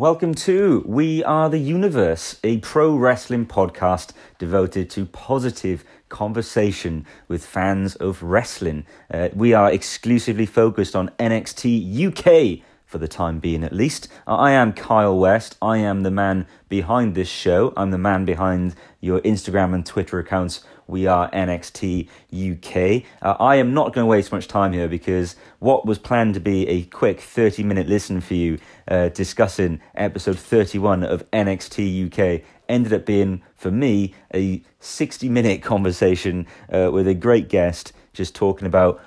Welcome to We Are the Universe, a pro wrestling podcast devoted to positive conversation with fans of wrestling. Uh, we are exclusively focused on NXT UK for the time being, at least. Uh, I am Kyle West. I am the man behind this show. I'm the man behind your Instagram and Twitter accounts we are NXT UK. Uh, I am not going to waste much time here because what was planned to be a quick 30 minute listen for you uh, discussing episode 31 of NXT UK ended up being, for me, a 60 minute conversation uh, with a great guest just talking about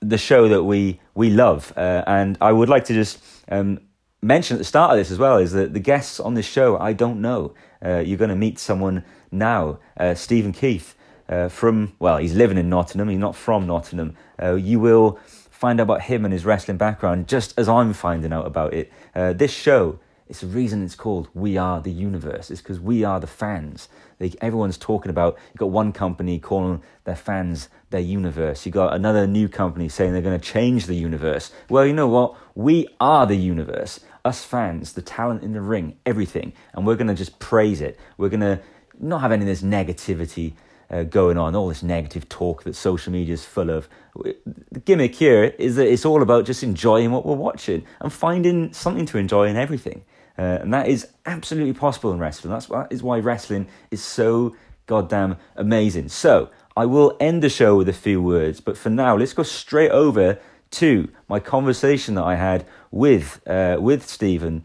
the show that we, we love. Uh, and I would like to just um, mention at the start of this as well is that the guests on this show I don't know. Uh, you're going to meet someone now, uh, Stephen Keith uh, from, well, he's living in Nottingham, he's not from Nottingham. Uh, you will find out about him and his wrestling background just as I'm finding out about it. Uh, this show, it's the reason it's called We Are the Universe, it's because we are the fans. Like everyone's talking about, you've got one company calling their fans their universe. You've got another new company saying they're going to change the universe. Well, you know what? We are the universe. Us fans, the talent in the ring, everything. And we're going to just praise it. We're going to not have any of this negativity uh, going on, all this negative talk that social media is full of. The gimmick here is that it's all about just enjoying what we're watching and finding something to enjoy in everything. Uh, and that is absolutely possible in wrestling. That's that is why wrestling is so goddamn amazing. So I will end the show with a few words, but for now, let's go straight over to my conversation that I had with uh, with Stephen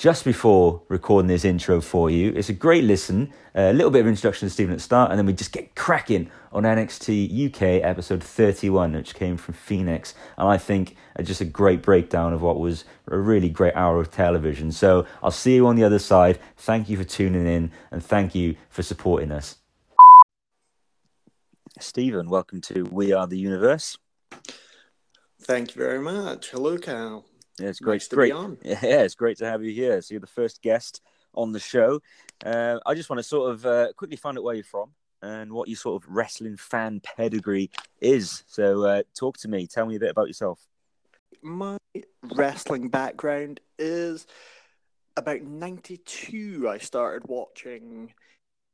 just before recording this intro for you. It's a great listen, a little bit of introduction to Stephen at the start, and then we just get cracking on NXT UK episode 31, which came from Phoenix. And I think uh, just a great breakdown of what was a really great hour of television. So I'll see you on the other side. Thank you for tuning in, and thank you for supporting us. Stephen, welcome to We Are the Universe. Thank you very much. Hello, Cal. Yeah, it's great. Nice to great. be on. Yeah, it's great to have you here. So you're the first guest on the show. Uh, I just want to sort of uh, quickly find out where you're from and what your sort of wrestling fan pedigree is. So uh, talk to me. Tell me a bit about yourself. My wrestling background is about 92. I started watching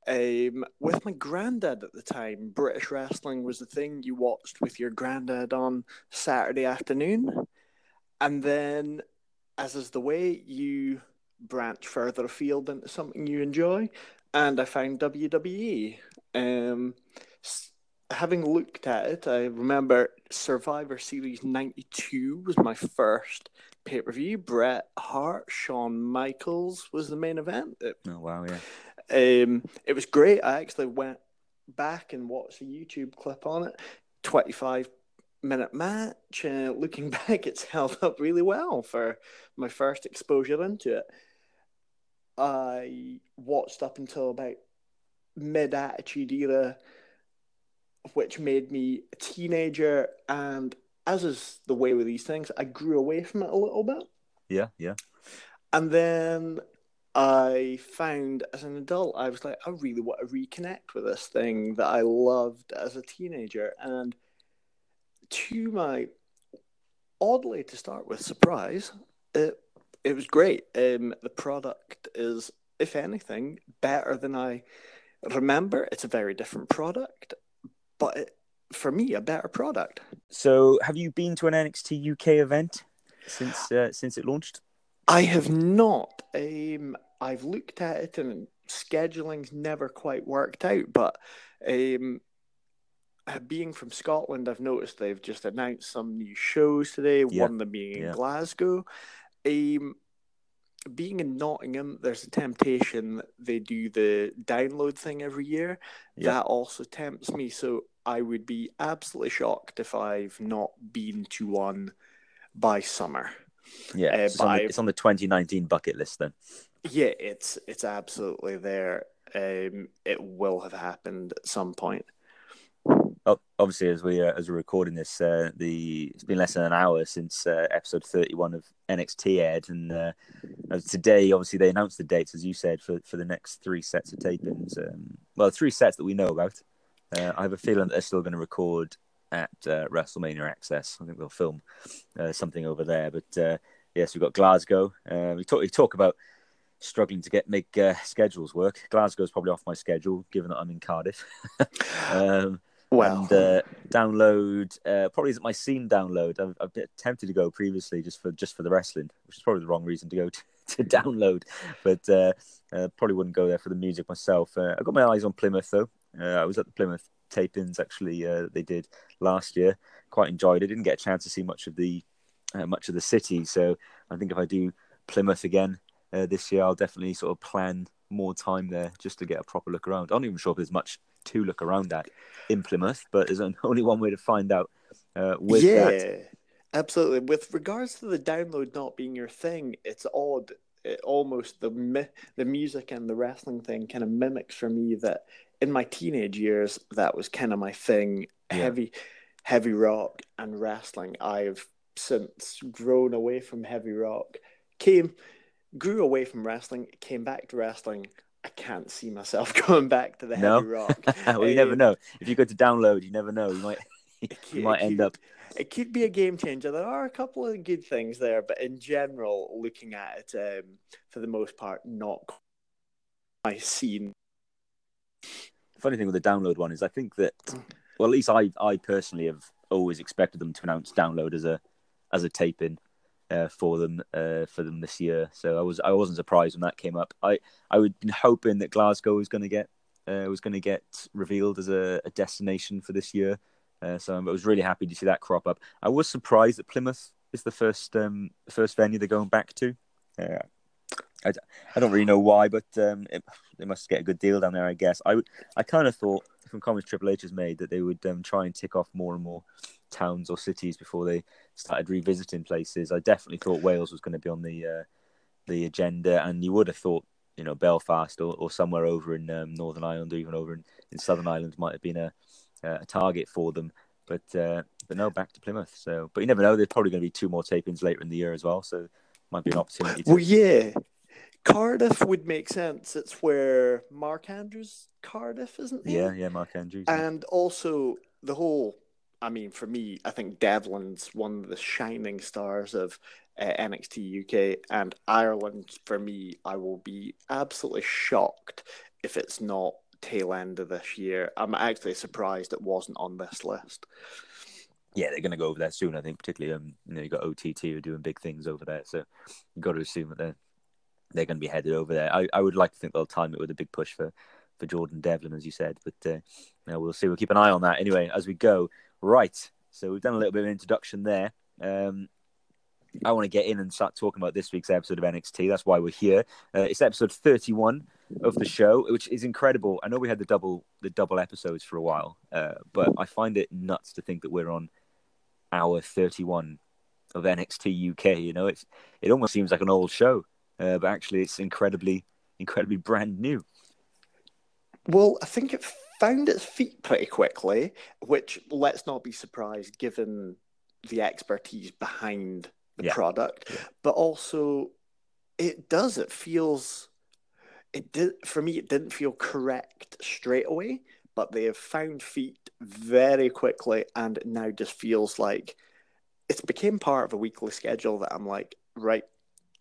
um, with my granddad at the time. British wrestling was the thing you watched with your granddad on Saturday afternoon. And then, as is the way, you branch further afield into something you enjoy. And I found WWE. Um, having looked at it, I remember Survivor Series 92 was my first pay per view. Bret Hart, Shawn Michaels was the main event. It, oh, wow, yeah. Um, it was great. I actually went back and watched a YouTube clip on it. 25 minute match. Uh, looking back, it's held up really well for my first exposure into it. I watched up until about mid Attitude Era, which made me a teenager. And as is the way with these things, I grew away from it a little bit. Yeah, yeah. And then I found as an adult, I was like, I really want to reconnect with this thing that I loved as a teenager. And to my oddly to start with surprise, it it was great. Um, the product is, if anything, better than I remember. It's a very different product, but it, for me, a better product. So, have you been to an NXT UK event since uh, since it launched? I have not. Um, I've looked at it and scheduling's never quite worked out, but um, uh, being from Scotland, I've noticed they've just announced some new shows today. Yeah. One of them being yeah. in Glasgow. Um, being in Nottingham, there's a temptation they do the Download thing every year. Yeah. That also tempts me. So I would be absolutely shocked if I've not been to one by summer. Yeah, uh, it's, on the, it's, on the, 2019 bucket list then. Yeah, it's it's absolutely there. Um, it will have happened at some point obviously, as we uh, as we're recording this, uh, the it's been less than an hour since uh, episode thirty one of NXT aired, and uh, today, obviously, they announced the dates, as you said, for for the next three sets of tapings. Um, well, three sets that we know about. Uh, I have a feeling that they're still going to record at uh, WrestleMania Access. I think they'll film something over there. But yes, we've got Glasgow. we talk we talk about struggling to get make schedules work. Glasgow's probably off my schedule, given that I'm in Cardiff. um, Well, and uh, Download uh, probably isn't my scene Download. I've, been tempted to go previously just for just for the wrestling, which is probably the wrong reason to go to, to Download. But uh, uh, probably wouldn't go there for the music myself. Uh, I got my eyes on Plymouth though. Uh, I was at the Plymouth tapings actually. They did last year. Quite enjoyed it. Didn't get a chance to see much of the much of the city. So I think if I do Plymouth again uh, this year, I'll definitely sort of plan more time there just to get a proper look around. I'm not even sure if there's much to look around at in Plymouth, but there's only one way to find out. Uh, with yeah, that, absolutely. With regards to the Download not being your thing, it's odd. It almost the mi- the music and the wrestling thing kind of mimics for me that in my teenage years that was kind of my thing. Yeah. Heavy, heavy rock and wrestling. I've since grown away from heavy rock. Came, grew away from wrestling. Came back to wrestling. I can't see myself going back to the No? heavy rock. well, you never Um, know. If you go to Download, you never know. You might you could- might end could- up. It could be a game changer. There are a couple of good things there, but in general, looking at it, um, for the most part, not my scene. funny thing with the Download one is I think that well at least I I personally have always expected them to announce Download as a as a taping uh, for them uh, for them this year. So I was I wasn't surprised when that came up. I I would been hoping that Glasgow was going to get uh, was going to get revealed as a, a destination for this year. Uh, so I was really happy to see that crop up. I was surprised that Plymouth is the first um, first venue they're going back to. Uh, I, I don't really know why, but um, it, they must get a good deal down there, I guess. I I kind of thought from comments Triple H has made that they would um, try and tick off more and more towns or cities before they started revisiting places. I definitely thought Wales was going to be on the uh, the agenda, and you would have thought you know Belfast or, or somewhere over in um, Northern Ireland or even over in, in Southern Ireland might have been a a target for them. But uh, but no, back to Plymouth. So, but you never know. There's probably going to be two more tapings later in the year as well. So might be an opportunity. To... Well, yeah, Cardiff would make sense. It's where Mark Andrews Cardiff, isn't he? Yeah, yeah, Mark Andrews. And also the whole. I mean, for me, I think Devlin's one of the shining stars of uh, NXT UK and Ireland. For me, I will be absolutely shocked if it's not tail end of this year. I'm actually surprised it wasn't on this list. yeah, they're going to go over there soon. I think, particularly, um, you know, you got OTT who are doing big things over there, so you got to assume that they're they're going to be headed over there. I, I would like to think they'll time it with a big push for for Jordan Devlin, as you said, but uh, you know, we'll see. We'll keep an eye on that anyway as we go. Right, so we've done a little bit of an introduction there. Um, I want to get in and start talking about this week's episode of NXT. That's why we're here. Uh, it's episode 31 of the show, which is incredible. I know we had the double the double episodes for a while, uh, but I find it nuts to think that we're on hour 31 of NXT UK. You know, it's it almost seems like an old show, uh, but actually it's incredibly incredibly brand new. Well, I think it found its feet pretty quickly, which let's not be surprised given the expertise behind the Yeah. product. Yeah. But also, it does. It feels. It did for me. It didn't feel correct straight away, but they have found feet very quickly, and it now just feels like it's became part of a weekly schedule. That I'm like, right,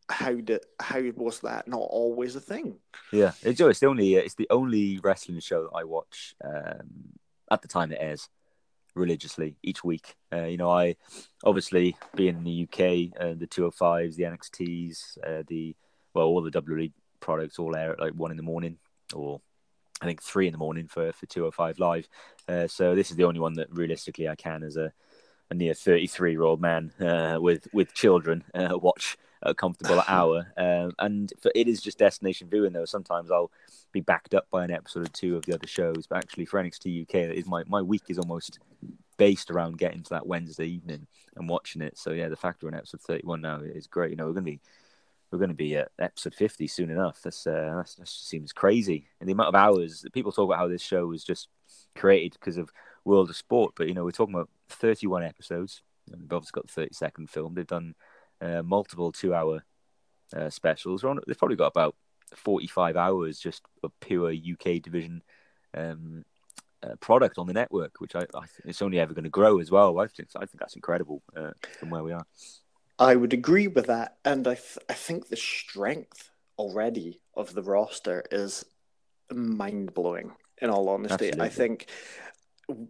how did how was that not always a thing? Yeah, it's, it's the only it's the only wrestling show that I watch um, at the time it airs religiously each week. Uh, you know, I obviously being in the UK, uh, the 205s, the NXTs, uh, the well, all the WWE products all air at like one in the morning, or I think three in the morning for for 205 live. Uh, so this is the only one that realistically I can, as a, a near 33 year old man uh, with with children, uh, watch a comfortable hour. Um, and for, it is just destination viewing though. Sometimes I'll be backed up by an episode or two of the other shows, but actually for NXT UK, that is my my week is almost based around getting to that Wednesday evening and watching it. So yeah, the fact we're in episode 31 now is great. You know, we're gonna be we're going to be at episode 50 soon enough. That's, uh, that's, that seems crazy. And the amount of hours people talk about how this show was just created because of World of Sport, but you know, we're talking about 31 episodes. And They've obviously got the 30 second film. They've done uh, multiple two hour uh, specials. On, they've probably got about 45 hours just of pure UK division um, uh, product on the network, which I, I think it's only ever going to grow as well. I think, I think that's incredible uh, from where we are. I would agree with that, and I th- I think the strength already of the roster is mind blowing. In all honesty, Absolutely. I think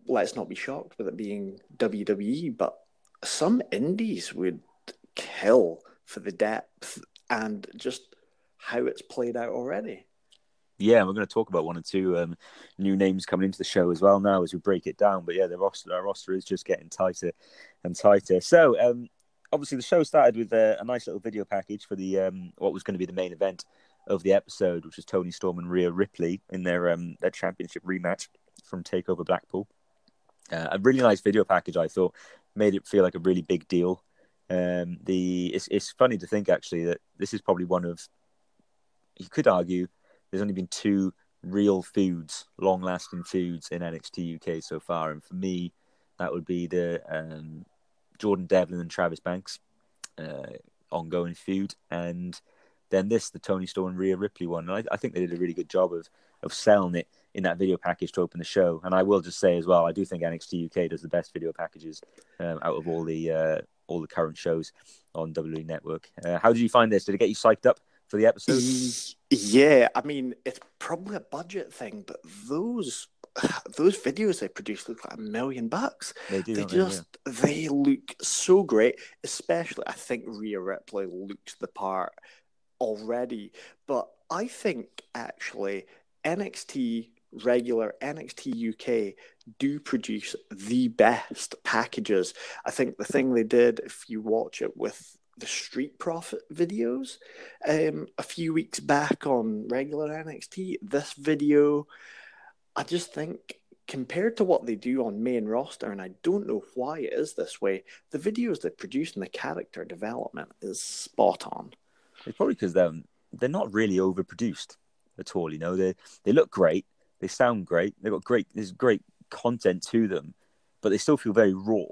let's not be shocked with it being WWE, but some indies would kill for the depth and just how it's played out already. Yeah, we're going to talk about one or two um, new names coming into the show as well now as we break it down. But yeah, the roster, our roster is just getting tighter and tighter. So um, obviously, the show started with a, a, nice little video package for the um, what was going to be the main event of the episode, which was Toni Storm and Rhea Ripley in their um, their championship rematch from Takeover Blackpool. Uh, a really nice video package, I thought, made it feel like a really big deal. Um, the it's it's funny to think actually that this is probably one of you could argue there's only been two real feuds, long lasting feuds in NXT UK so far, and for me, that would be the um, Jordan Devlin and Travis Banks uh, ongoing feud, and then this, the Toni Storm and Rhea Ripley one. And I, I, think they did a really good job of of selling it in that video package to open the show. And I will just say as well, I do think NXT UK does the best video packages um, out of all the uh, all the current shows on WWE Network. Uh, how did you find this? Did it get you psyched up for the episode? Yeah, I mean, it's probably a budget thing, but those those videos they produce look like a million bucks. They do. They just they, yeah. they look so great. Especially, I think Rhea Ripley looks the part already. But I think actually NXT regular NXT UK do produce the best packages. I think the thing they did, if you watch it with the Street Profit videos um, a few weeks back on regular NXT, this video, I just think compared to what they do on main roster, and I don't know why it is this way, the videos they produce and the character development is spot on. It's probably because they're, they're not really overproduced at all. You know, they they look great, they sound great, they've got great there's great content to them, but they still feel very raw.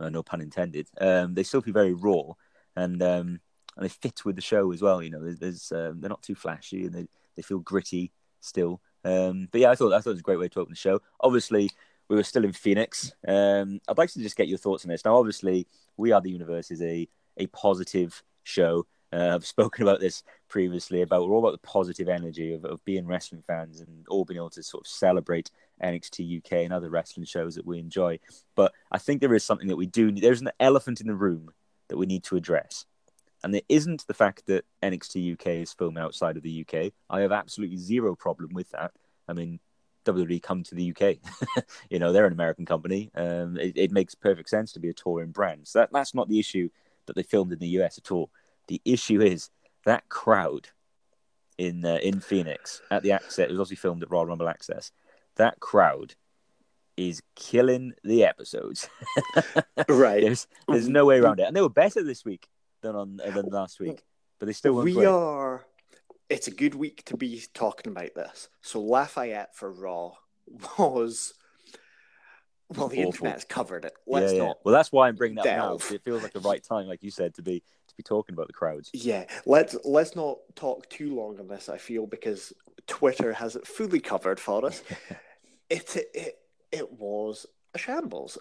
Uh, no pun intended. Um, they still feel very raw, and um, and they fit with the show as well. You know, there's, there's um, they're not too flashy, and they, they feel gritty still. Um, but yeah, I thought I thought it was a great way to open the show. Obviously, we were still in Phoenix. Um, I'd like to just get your thoughts on this. Now, obviously, we are the universe is a a positive show. Uh, I've spoken about this previously about we're all about the positive energy of, of being wrestling fans and all being able to sort of celebrate NXT UK and other wrestling shows that we enjoy. But I think there is something that we do. There's an elephant in the room that we need to address. And it isn't the fact that NXT UK is filmed outside of the UK. I have absolutely zero problem with that. I mean, WWE come to the UK. you know, they're an American company. Um, it, it, makes perfect sense to be a touring brand. So that, that's not the issue that they filmed in the US at all. The issue is that crowd in uh, in Phoenix at the Access. It was obviously filmed at Royal Rumble Access. That crowd is killing the episodes. right. There's, there's no way around it, and they were better this week than on than last week, but they still weren't. We great. are. It's a good week to be talking about this. So Lafayette for Raw was well, the Awful. internet's covered it. Let's yeah, yeah. not. Well, that's why I'm bringing that delve. up now. It feels like the right time, like you said, to be to be talking about the crowds. Yeah, let's let's not talk too long on this. I feel because Twitter has it fully covered for us. it, it it it was a shambles,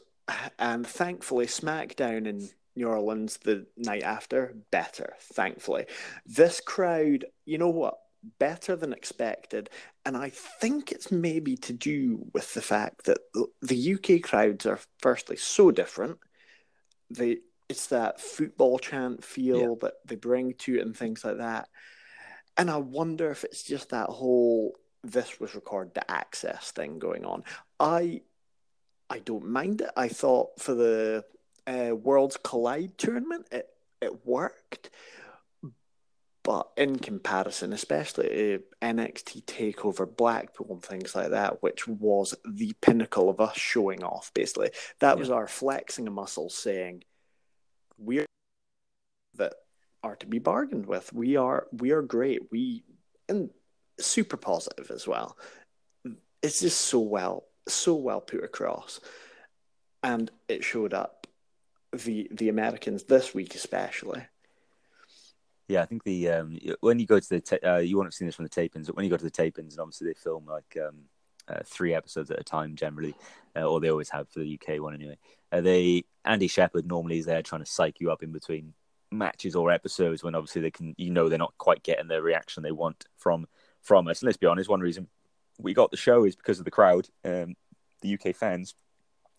and thankfully, SmackDown in New Orleans the night after better. Thankfully, this crowd, you know what? better than expected. And I think it's maybe to do with the fact that the UK crowds are firstly so different. They it's that football chant feel yeah. that they bring to it and things like that. And I wonder if it's just that whole this was recorded to access thing going on. I I don't mind it. I thought for the uh, Worlds Collide tournament it it worked but in comparison, especially NXT Takeover Blackpool and things like that, which was the pinnacle of us showing off, basically, that yeah. was our flexing a muscle, saying we're that are to be bargained with. We are we are great. We and super positive as well. It's just so well so well put across, and it showed up the the Americans this week especially yeah, I think the um, when you go to the ta- uh, you won't have seen this from the tapings, but when you go to the tapings, and obviously they film like um, uh, three episodes at a time generally, uh, or they always have for the UK one anyway. Uh, they Andy Shepherd normally is there trying to psych you up in between matches or episodes when obviously they can, you know, they're not quite getting the reaction they want from from us. And let's be honest, one reason we got the show is because of the crowd, um, the UK fans.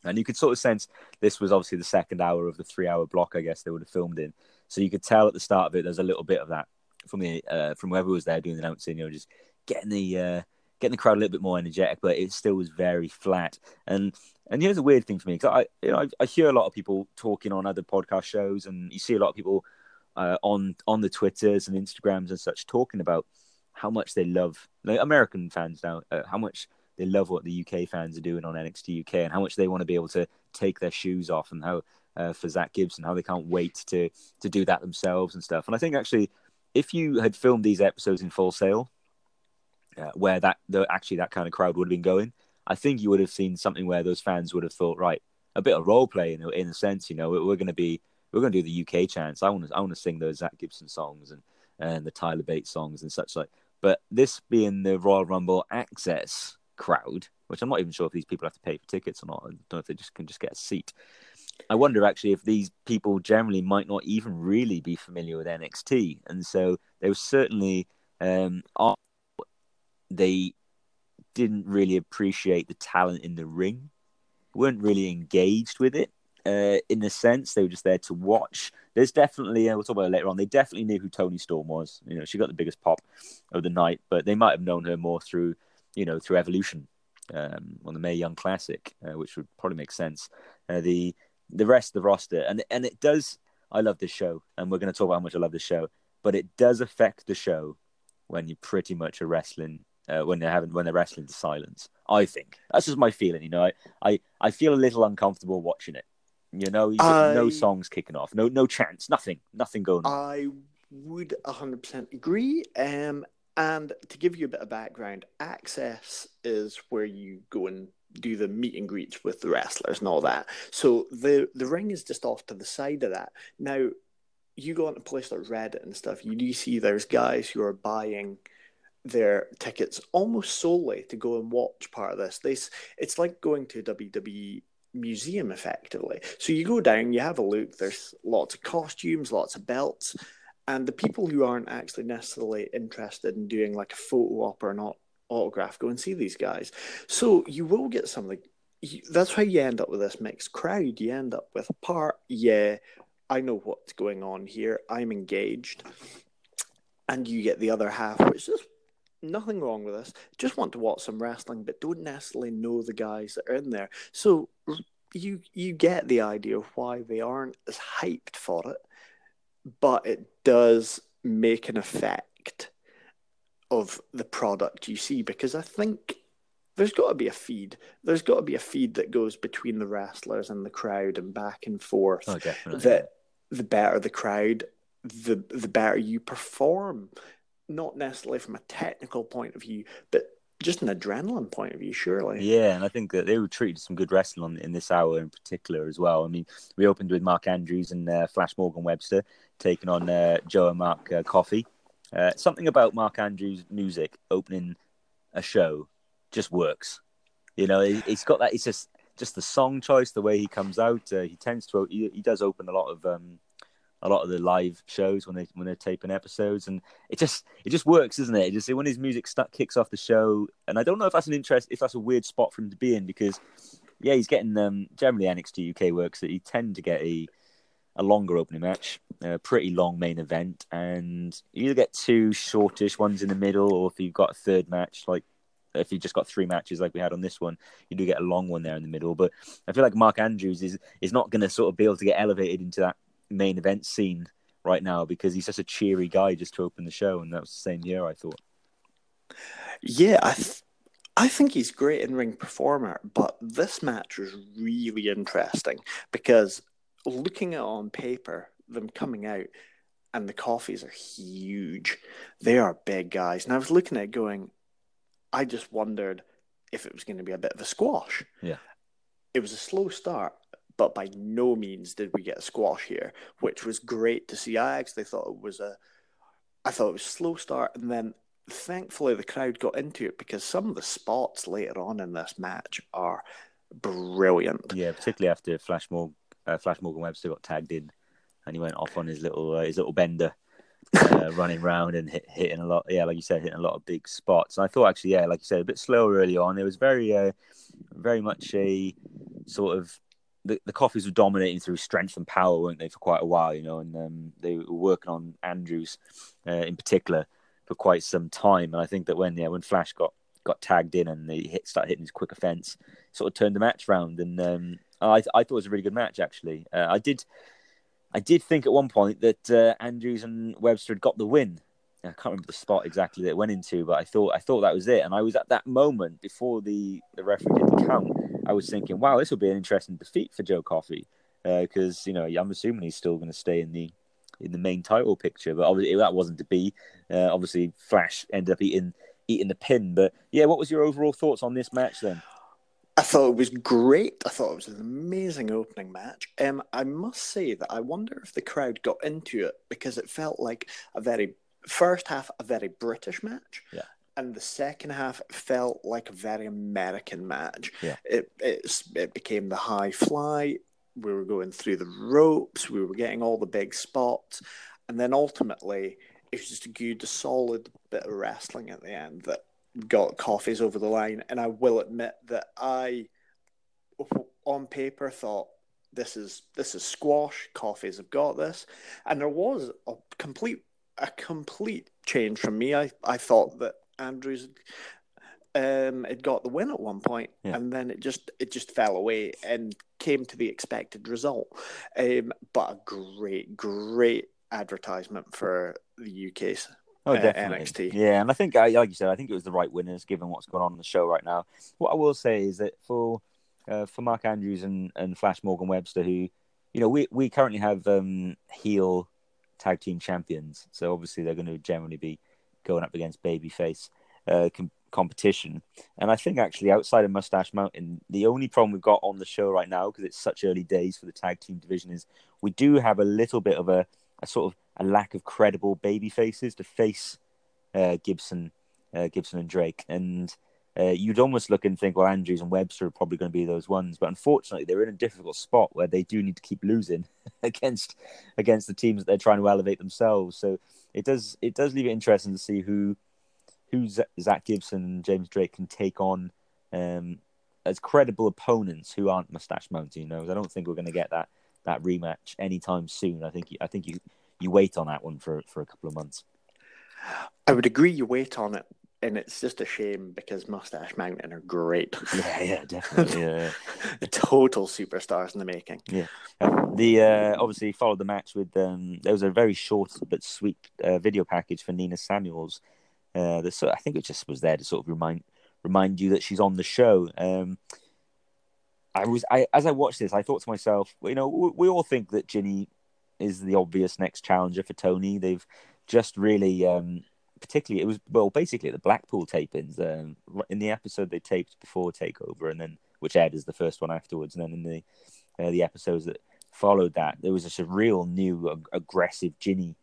And you could sort of sense this was obviously the second hour of the three hour block, I guess they would have filmed in. So you could tell at the start of it, there's a little bit of that from the uh, from whoever was there doing the announcing, you know, just getting the uh, getting the crowd a little bit more energetic, but it still was very flat. And and here's a weird thing for me because I you know I, I, hear a lot of people talking on other podcast shows, and you see a lot of people uh, on on the Twitters and Instagrams and such talking about how much they love like American fans now, uh, how much they love what the UK fans are doing on NXT UK, and how much they want to be able to take their shoes off, and how uh, for Zack Gibson, how they can't wait to to do that themselves and stuff. And I think actually, if you had filmed these episodes in Full Sail, uh, where that the, actually that kind of crowd would have been going, I think you would have seen something where those fans would have thought, right, a bit of role play in, in a sense. You know, we're, going to be we're going to do the UK chants. I want to I want to sing those Zack Gibson songs and and the Tyler Bates songs and such like. But this being the Royal Rumble access crowd, which I'm not even sure if these people have to pay for tickets or not. I don't know if they just can just get a seat. I wonder actually if these people generally might not even really be familiar with NXT, and so they were certainly um, they didn't really appreciate the talent in the ring, weren't really engaged with it. Uh, in a sense, they were just there to watch. There's definitely, uh, we'll talk about it later on. They definitely knew who Toni Storm was. You know, she got the biggest pop of the night, but they might have known her more through, you know, through Evolution um, on the Mae Young Classic, uh, which would probably make sense. Uh, the the rest of the roster, and and it does. I love this show, and we're going to talk about how much I love this show, but it does affect the show when you're pretty much are wrestling uh, when they're having when they're wrestling to silence. I think that's just my feeling. You know, I I, I feel a little uncomfortable watching it. You know, I, no songs kicking off, no no chance, nothing, nothing going. on. I would hundred percent agree. Um, and to give you a bit of background, Access is where you go and do the meet and greets with the wrestlers and all that. So the the ring is just off to the side of that. Now, you go on a place like Reddit and stuff, you do see there's guys who are buying their tickets almost solely to go and watch part of this. This it's like going to a WWE museum effectively. So you go down, you have a look. There's lots of costumes, lots of belts, and the people who aren't actually necessarily interested in doing like a photo op or not autograph go and see these guys. So you will get something. That's how you end up with this mixed crowd. You end up with part, yeah, I know what's going on here. I'm engaged. And you get the other half, which is nothing wrong with this. Just want to watch some wrestling, but don't necessarily know the guys that are in there. So you you get the idea of why they aren't as hyped for it, but it does make an effect of the product you see because I think there's got to be a feed. There's got to be a feed that goes between the wrestlers and the crowd and back and forth. Oh, definitely. That the better the crowd, the the better you perform not necessarily from a technical point of view, but just an adrenaline point of view, surely. Yeah, and I think that they were treated some good wrestling on, in this hour in particular as well. I mean, we opened with Mark Andrews and uh, Flash Morgan Webster taking on uh, Joe and Mark uh, Coffey. Uh, something about Mark Andrews' music opening a show just works. You know, he, has got that. It's just just the song choice, the way he comes out. Uh, he tends to he, he does open a lot of um, a lot of the live shows when they when they're taping episodes, and it just it just works, isn't it? it just when his music kicks off the show, and I don't know if that's an interest, if that's a weird spot for him to be in because yeah, he's getting um generally NXT UK works that he tend to get a a longer opening match, a pretty long main event, and you either get two shortish ones in the middle, or if you've got a third match like if you just got three matches like we had on this one, you do get a long one there in the middle. But I feel like Mark Andrews is is not going to sort of be able to get elevated into that main event scene right now because he's such a cheery guy just to open the show, and that was the same year I thought. Yeah, I th- I think he's great in ring performer, but this match was really interesting because looking at on paper, them coming out and the Coffeys are huge. They are big guys. And I was looking at it going, I just wondered if it was going to be a bit of a squash. Yeah. It was a slow start, but by no means did we get a squash here, which was great to see. I actually thought it was a, I thought it was slow start, and then thankfully the crowd got into it because some of the spots later on in this match are brilliant. Yeah, particularly after Flash Morgan, uh, Flash Morgan Webster got tagged in and he went off on his little uh, his little bender. uh, running around and hit, hitting a lot, yeah, like you said, hitting a lot of big spots. And I thought actually, yeah, like you said, a bit slower early on. It was very, uh, very much a sort of the, the Coffeys were dominating through strength and power, weren't they, for quite a while, you know, and um, they were working on Andrews uh, in particular for quite some time. And I think that when yeah, when Flash got got tagged in and he hit started hitting his quick offence, sort of turned the match round. And um, I I thought it was a really good match actually. Uh, I did I did think at one point that uh, Andrews and Webster had got the win. I can't remember the spot exactly that it went into, but I thought I thought that was it. And I was at that moment before the, the referee did the count. I was thinking, wow, this will be an interesting defeat for Joe Coffey because uh, you know I'm assuming he's still going to stay in the in the main title picture, but obviously that wasn't to be. Uh, obviously, Flash ended up eating eating the pin. But yeah, what was your overall thoughts on this match then? I thought it was great. I thought it was an amazing opening match. Um, I must say that I wonder if the crowd got into it because it felt like a very first half a very British match. Yeah. And the second half felt like a very American match. Yeah. It it's, it became the high fly. We were going through the ropes. We were getting all the big spots, and then ultimately it was just a good, solid bit of wrestling at the end that got Coffey's over the line. And I will admit that I, on paper, thought this is this is squash. Coffey's have got this, and there was a complete a complete change from me. I, I thought that Andrews um, had got the win at one point, Yeah. and then it just it just fell away and came to the expected result. Um, but a great, great advertisement for the UK's Oh, uh. NXT. Yeah, and I think, like you said, I think it was the right winners given what's going on in the show right now. What I will say is that for uh, for Mark Andrews and, and Flash Morgan Webster, who, you know, we we currently have um, heel tag team champions, so obviously they're going to generally be going up against babyface uh, com- competition. And I think actually outside of Moustache Mountain, the only problem we've got on the show right now, because it's such early days for the tag team division, is we do have a little bit of a, a sort of a lack of credible baby faces to face uh, Gibson, uh, Gibson and Drake, and uh, you'd almost look and think, well, Andrews and Webster are probably going to be those ones, but unfortunately, they're in a difficult spot where they do need to keep losing against against the teams that they're trying to elevate themselves. So it does it does leave it interesting to see who who Zack Gibson and James Drake can take on um, as credible opponents who aren't Moustache Mountain. You I don't think we're going to get that that rematch anytime soon. I think I think you you wait on that one for for a couple of months. I would agree. You wait on it, and it's just a shame because Moustache Mountain are great. Yeah, yeah, definitely. Yeah. Total superstars in the making. Yeah, the uh, obviously followed the match with um, there was a very short but sweet uh, video package for Nina Samuels. Uh, that sort I think it just was there to sort of remind remind you that she's on the show. Um, I was I as I watched this, I thought to myself, well, you know, we, we all think that Jinny is the obvious next challenger for Toni. They've just really, um, particularly, it was well, basically the Blackpool tapings. Um, in the episode they taped before Takeover, and then which aired as the first one afterwards, and then in the uh, the episodes that followed that, there was a real new ag- aggressive Jinny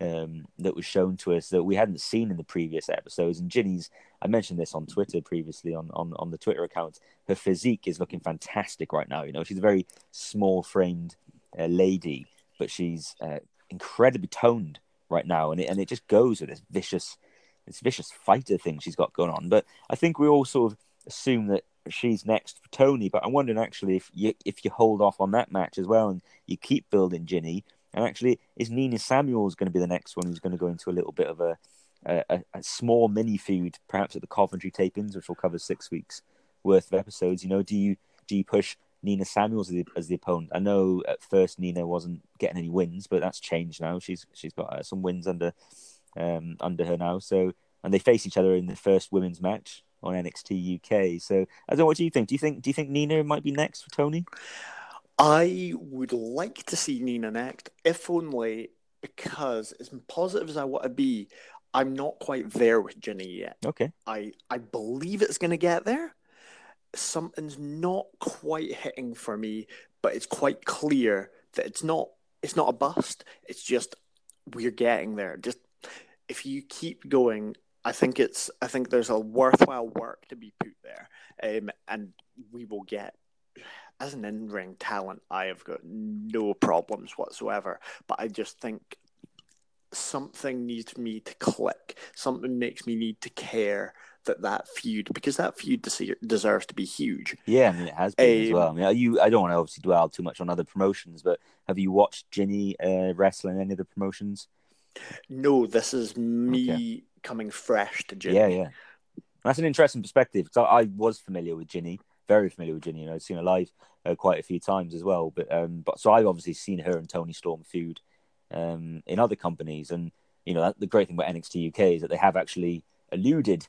um, that was shown to us that we hadn't seen in the previous episodes. And Jinny's, I mentioned this on Twitter previously on, on, on the Twitter account. Her physique is looking fantastic right now. You know, she's a very small framed uh, lady, but she's uh, incredibly toned right now, and it and it just goes with this vicious, this vicious fighter thing she's got going on. But I think we all sort of assume that she's next for Toni. But I'm wondering actually if you if you hold off on that match as well and you keep building Jinny, and actually is Nina Samuels going to be the next one who's going to go into a little bit of a a, a small mini feud, perhaps at the Coventry tapings, which will cover six weeks worth of episodes. You know, do you do you push Nina Samuels as the, as the opponent? I know at first Nina wasn't getting any wins, but that's changed now. She's she's got uh, some wins under um, under her now. So and they face each other in the first women's match on NXT UK. So I don't know. What do you think? Do you think do you think Nina might be next for Toni? I would like to see Nina next, if only because as positive as I want to be, I'm not quite there with Jinny yet. Okay. I I believe it's going to get there. Something's not quite hitting for me, but it's quite clear that it's not it's not a bust. It's just we're getting there. Just if you keep going, I think it's I think there's a worthwhile work to be put there, um, and we will get as an in-ring talent, I have got no problems whatsoever. But I just think something needs me to click. Something makes me need to care that that feud because that feud deserves to be huge. Yeah, I mean it has been um, as well. I mean, you I don't want to obviously dwell too much on other promotions, but have you watched Jinny uh, wrestle any of the promotions? No, this is me okay. coming fresh to Jinny. Yeah, yeah. That's an interesting perspective because I, I, was familiar with Jinny, very familiar with Jinny. You know, I've seen her live uh, quite a few times as well. But um, but so I've obviously seen her and Toni Storm feud um, in other companies, and you know the great thing about NXT UK is that they have actually alluded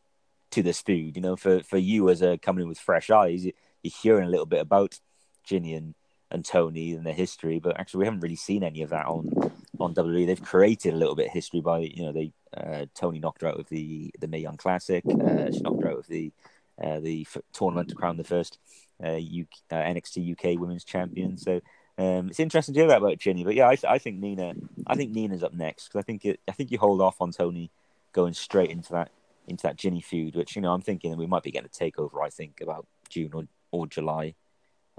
to this feud. You know, for for you as a coming in with fresh eyes, you, are hearing a little bit about Jinny and and Toni and their history, but actually we haven't really seen any of that on on WWE. They've created a little bit of history by you know they uh, Toni knocked her out of the the Mae Young Classic. Uh, she knocked her out of the uh, the f- tournament to crown the first UK, uh, uh, NXT UK Women's Champion. So um, it's interesting to hear that about Jinny. But yeah, I, I think Nina. I think Nina's up next because I think it, I think you hold off on Toni going straight into that into that Jinny feud, which you know I'm thinking we might be getting a takeover. I think about June or, or July.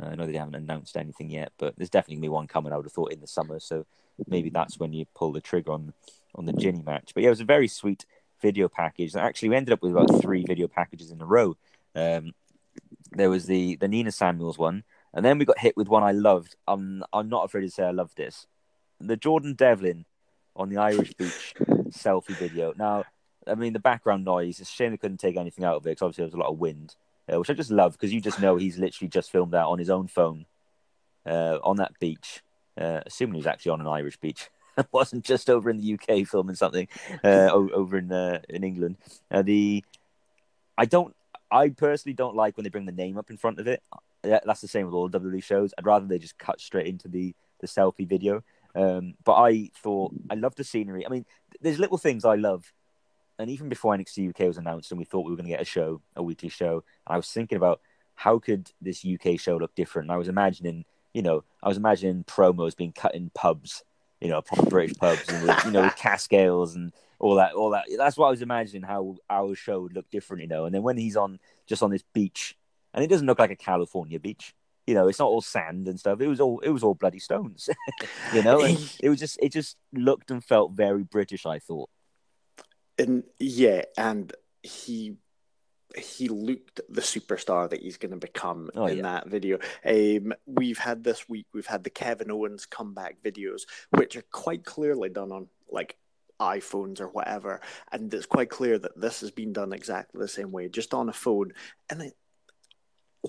Uh, I know they haven't announced anything yet, but there's definitely gonna be one coming. I would have thought in the summer, so maybe that's when you pull the trigger on on the Jinny match. But yeah, it was a very sweet video package. Actually, we ended up with about three video packages in a row. Um, there was the the Nina Samuels one, and then we got hit with one I loved. I'm I'm not afraid to say I love this. The Jordan Devlin on the Irish beach selfie video. Now, I mean, the background noise. It's a shame they couldn't take anything out of it because obviously there was a lot of wind, uh, which I just love because you just know he's literally just filmed that on his own phone uh, on that beach. Uh, assuming he's actually on an Irish beach. it wasn't just over in the UK filming something uh, over in uh, in England. Uh, the I don't. I personally don't like when they bring the name up in front of it. That's the same with all the WWE shows. I'd rather they just cut straight into the the selfie video. Um, but I thought I love the scenery. I mean, there's little things I love. And even before NXT UK was announced, and we thought we were going to get a show, a weekly show, I was thinking about how could this UK show look different. And I was imagining, you know, I was imagining promos being cut in pubs, you know, proper British pubs, and with, you know, with Cascales and all that, all that. That's what I was imagining how our show would look different, you know. And then when he's on just on this beach, and it doesn't look like a California beach, you know, it's not all sand and stuff. It was all it was all bloody stones, you know. And it was just it just looked and felt very British. I thought. And yeah, and he he looked the superstar that he's going to become oh, in yeah. that video. Um, we've had this week, we've had the Kevin Owens comeback videos, which are quite clearly done on like iPhones or whatever, and it's quite clear that this has been done exactly the same way, just on a phone. And it,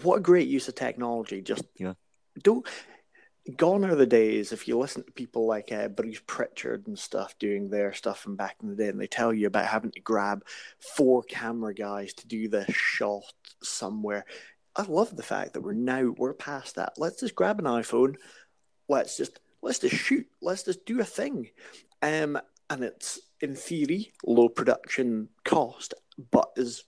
what a great use of technology! Just yeah. don't. Gone are the days if you listen to people like uh, Bruce Pritchard and stuff doing their stuff from back in the day, and they tell you about having to grab four camera guys to do the shot somewhere. I love the fact that we're now we're past that. Let's just grab an iPhone. Let's just let's just shoot. Let's just do a thing. Um, and it's in theory low production cost, but is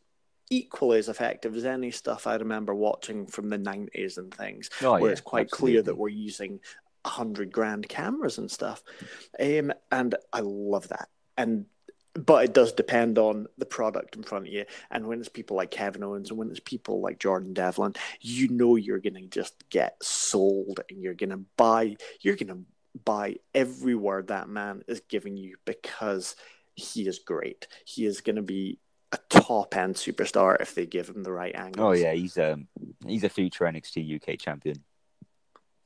equally as effective as any stuff I remember watching from the nineties and things, oh, where yeah, it's quite absolutely. clear that we're using hundred grand cameras and stuff. Um, and I love that. And but it does depend on the product in front of you. And when it's people like Kevin Owens and when it's people like Jordan Devlin, you know you're gonna just get sold and you're gonna buy you're gonna buy every word that man is giving you because he is great. He is going to be a top end superstar if they give him the right angle. Oh yeah, he's um he's a future NXT UK champion,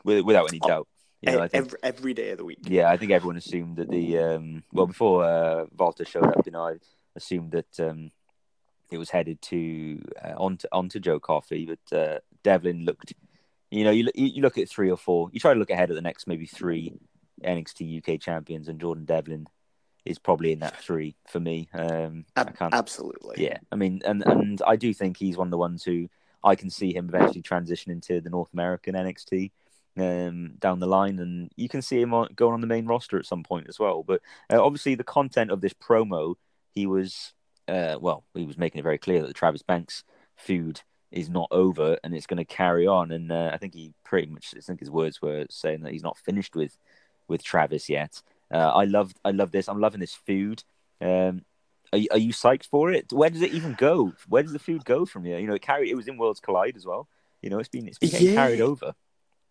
without any oh, doubt. You know, think, every, every day of the week. Yeah, I think everyone assumed that the um well before uh, Walter showed up, you know, I assumed that um it was headed to uh, onto onto Joe Coffey, but uh, Devlin looked you know, you you look at three or four. You try to look ahead at the next maybe three NXT UK champions, and Jordan Devlin is probably in that three for me. Um, Ab- absolutely. Yeah, I mean, and and I do think he's one of the ones who I can see him eventually transitioning to the North American NXT um, down the line, and you can see him on, going on the main roster at some point as well. But uh, obviously, the content of this promo, he was uh, well, he was making it very clear that the Travis Banks feud is not over and it's going to carry on. And uh, I think he pretty much, I think his words were saying that he's not finished with with Travis yet. Uh, I love, I love this. I'm loving this food. Um, are, are you psyched for it? Where does it even go? Where does the food go from here? You know, it carry. It was in Worlds Collide as well. You know, it's been it's been yeah. carried over.